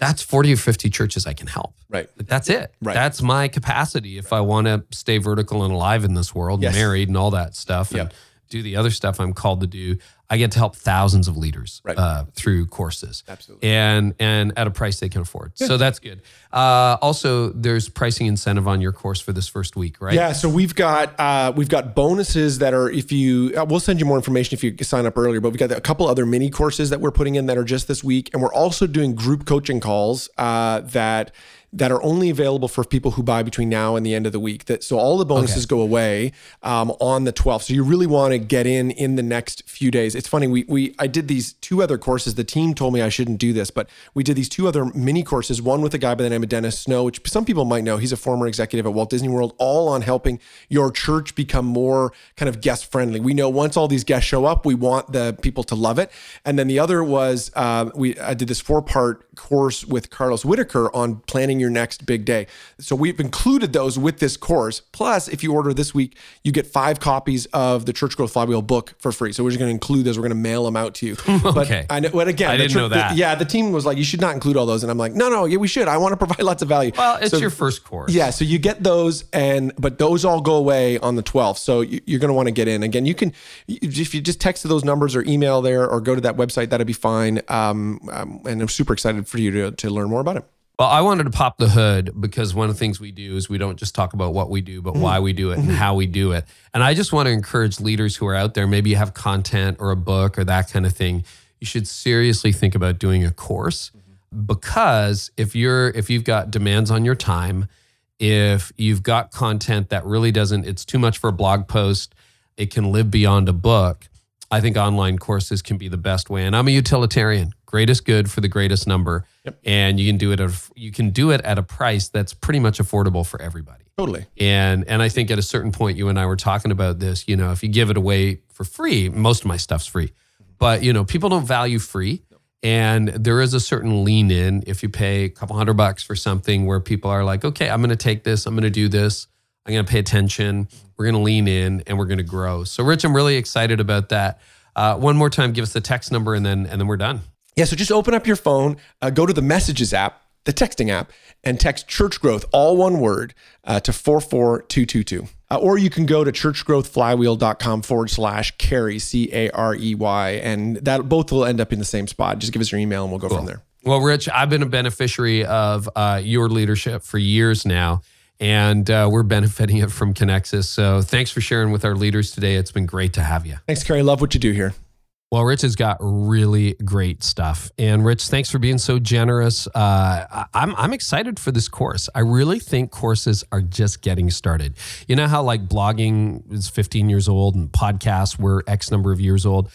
That's 40 or 50 churches I can help. Right. Like, That's it. Right. That's my capacity if I want to stay vertical and alive in this world, Yes. married and all that stuff, and Yep. do the other stuff I'm called to do. I get to help thousands of leaders Right. uh, through courses, Absolutely. and and at a price they can afford. So that's good. Uh, also, there's pricing incentive on your course for this first week, right? Yeah, so we've got uh, we've got bonuses that are if you uh, we'll send you more information if you sign up earlier. But we've got a couple other mini courses that we're putting in that are just this week, and we're also doing group coaching calls uh, that that are only available for people who buy between now and the end of the week. That so all the bonuses go away um, on the 12th. So you really want to get in in the next few days. It's funny we we I did these two other courses. The team told me I shouldn't do this, but we did these two other mini courses. One with a guy by the name of Dennis Snow, which some people might know. He's a former executive at Walt Disney World, all on helping your church become more kind of guest friendly. We know once all these guests show up, we want the people to love it. And then the other was uh, we I did this four part course with Carlos Whitaker on planning your next big day. So we've included those with this course. Plus, if you order this week, you get five copies of the Church Growth Flywheel book for free. So we're just going to include those. We're going to mail them out to you. Okay. But I know. But again, I didn't chur- know the- that. yeah, the team was like, you should not include all those, and I'm like, no, no, yeah, we should. I want to provide lots of value. Well, it's So- your first course. yeah, so you get those, and but those all go away on the 12th. So you- you're going to want to get in. Again, you can if you just text to those numbers or email there or go to that website, that'd be fine. Um, um, and I'm super excited for you to, to learn more about it. Well, I wanted to pop the hood because one of the things we do is we don't just talk about what we do, but why we do it and how we do it. And I just want to encourage leaders who are out there, maybe you have content or a book or that kind of thing. You should seriously think about doing a course because if you're if you've got demands on your time, if you've got content that really doesn't it's too much for a blog post, it can live beyond a book. I think online courses can be the best way. And I'm a utilitarian. Greatest good for the greatest number. And you can do it at, you can do it at a price that's pretty much affordable for everybody. Totally. And and I think at a certain point you and I were talking about this, you know, if you give it away for free, most of my stuff's free. But you know, people don't value free. And there is a certain lean in if you pay a couple hundred bucks for something where people are like, okay, I'm going to take this, I'm going to do this, I'm going to pay attention, we're going to lean in, and we're going to grow. So, Rich, I'm really excited about that. Uh, one more time, give us the text number, and then and then we're done. Yeah, so just open up your phone, uh, go to the messages app, the texting app, and text church growth, all one word, uh, to 44222. Uh, or you can go to churchgrowthflywheel.com forward slash carey, C A R E Y, and that both will end up in the same spot. Just give us your email and we'll go from there. Well, Rich, I've been a beneficiary of uh, your leadership for years now, and uh, we're benefiting it from Connexus. So thanks for sharing with our leaders today. It's been great to have you. Thanks, Carey. Love what you do here. Well, Rich has got really great stuff. And Rich, thanks for being so generous. Uh, I'm, I'm excited for this course. I really think courses are just getting started. You know how like blogging is 15 years old and podcasts were X number of years old?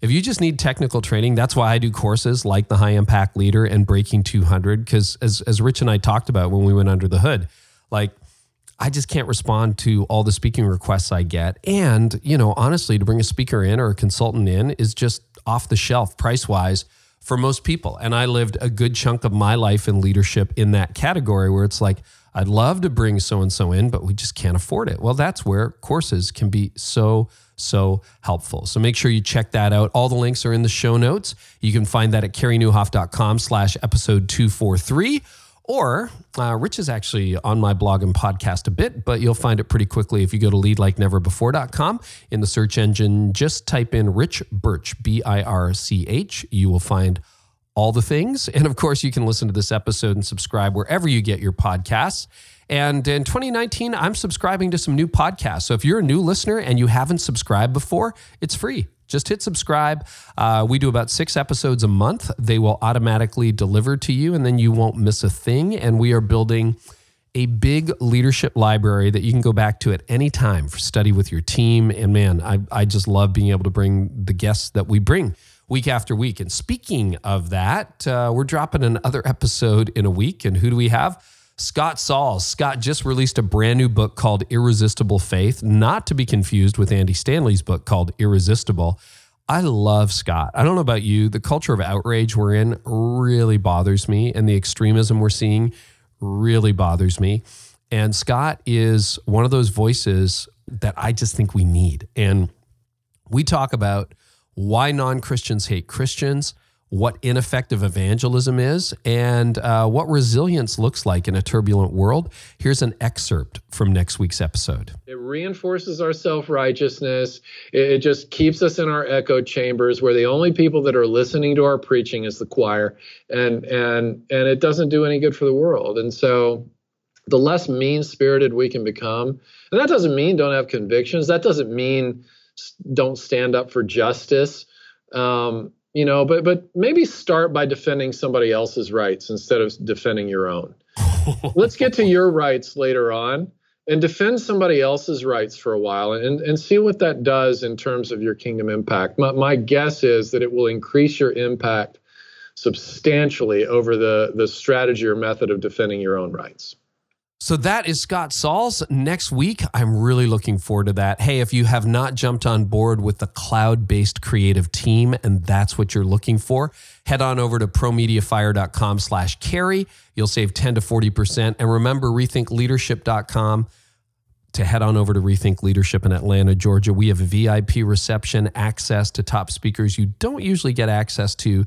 If you just need technical training, that's why I do courses like the High Impact Leader and Breaking 200. Because as, as Rich and I talked about when we went under the hood, like I just can't respond to all the speaking requests I get. And, you know, honestly, to bring a speaker in or a consultant in is just off the shelf price wise for most people. And I lived a good chunk of my life in leadership in that category where it's like, I'd love to bring so and so in, but we just can't afford it. Well, that's where courses can be so, so helpful. So make sure you check that out. All the links are in the show notes. You can find that at careynieuwhof.com slash episode 243. Or uh, Rich is actually on my blog and podcast a bit, but you'll find it pretty quickly if you go to leadlikeneverbefore.com. In the search engine, just type in Rich Birch, B I R C H. You will find all the things. And of course, you can listen to this episode and subscribe wherever you get your podcasts. And in 2019, I'm subscribing to some new podcasts. So if you're a new listener and you haven't subscribed before, it's free. Just hit subscribe. Uh, we do about six episodes a month. They will automatically deliver to you, and then you won't miss a thing. And we are building a big leadership library that you can go back to at any time for study with your team. And man, I, I just love being able to bring the guests that we bring week after week. And speaking of that, uh, we're dropping another episode in a week. And who do we have? Scott Sauls. Scott just released a brand new book called Irresistible Faith, not to be confused with Andy Stanley's book called Irresistible. I love Scott. I don't know about you. The culture of outrage we're in really bothers me, and the extremism we're seeing really bothers me. And Scott is one of those voices that I just think we need. And we talk about why non Christians hate Christians, what ineffective evangelism is, and uh, what resilience looks like in a turbulent world. Here's an excerpt from next week's episode. It reinforces our self righteousness. It, just keeps us in our echo chambers where the only people that are listening to our preaching is the choir, and and and it doesn't do any good for the world. And so, the less mean spirited we can become, and that doesn't mean don't have convictions. That doesn't mean don't stand up for justice. Um, you know, but but maybe start by defending somebody else's rights instead of defending your own. Let's get to your rights later on and defend somebody else's rights for a while and, and see what that does in terms of your kingdom impact. My, my guess is that it will increase your impact substantially over the, the strategy or method of defending your own rights. So that is Scott Sauls next week. I'm really looking forward to that. Hey, if you have not jumped on board with the cloud based creative team and that's what you're looking for, head on over to promediafire.com slash carey. You'll save 10 to 40%. And remember, rethinkleadership.com to head on over to Rethink Leadership in Atlanta, Georgia. We have VIP reception, access to top speakers you don't usually get access to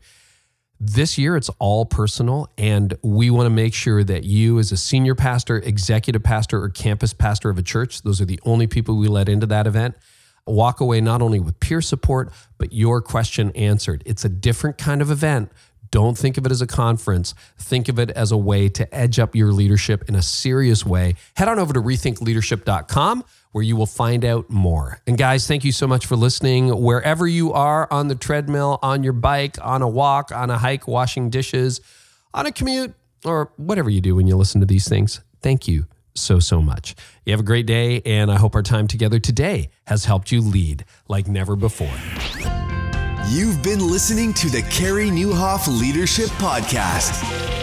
this year, it's all personal, and we want to make sure that you, as a senior pastor, executive pastor, or campus pastor of a church, those are the only people we let into that event, walk away not only with peer support, but your question answered. It's a different kind of event. Don't think of it as a conference. Think of it as a way to edge up your leadership in a serious way. Head on over to rethinkleadership.com where you will find out more. And guys, thank you so much for listening. Wherever you are on the treadmill, on your bike, on a walk, on a hike, washing dishes, on a commute, or whatever you do when you listen to these things, thank you so, so much. You have a great day, and I hope our time together today has helped you lead like never before. You've been listening to the Carey Nieuwhof Leadership Podcast.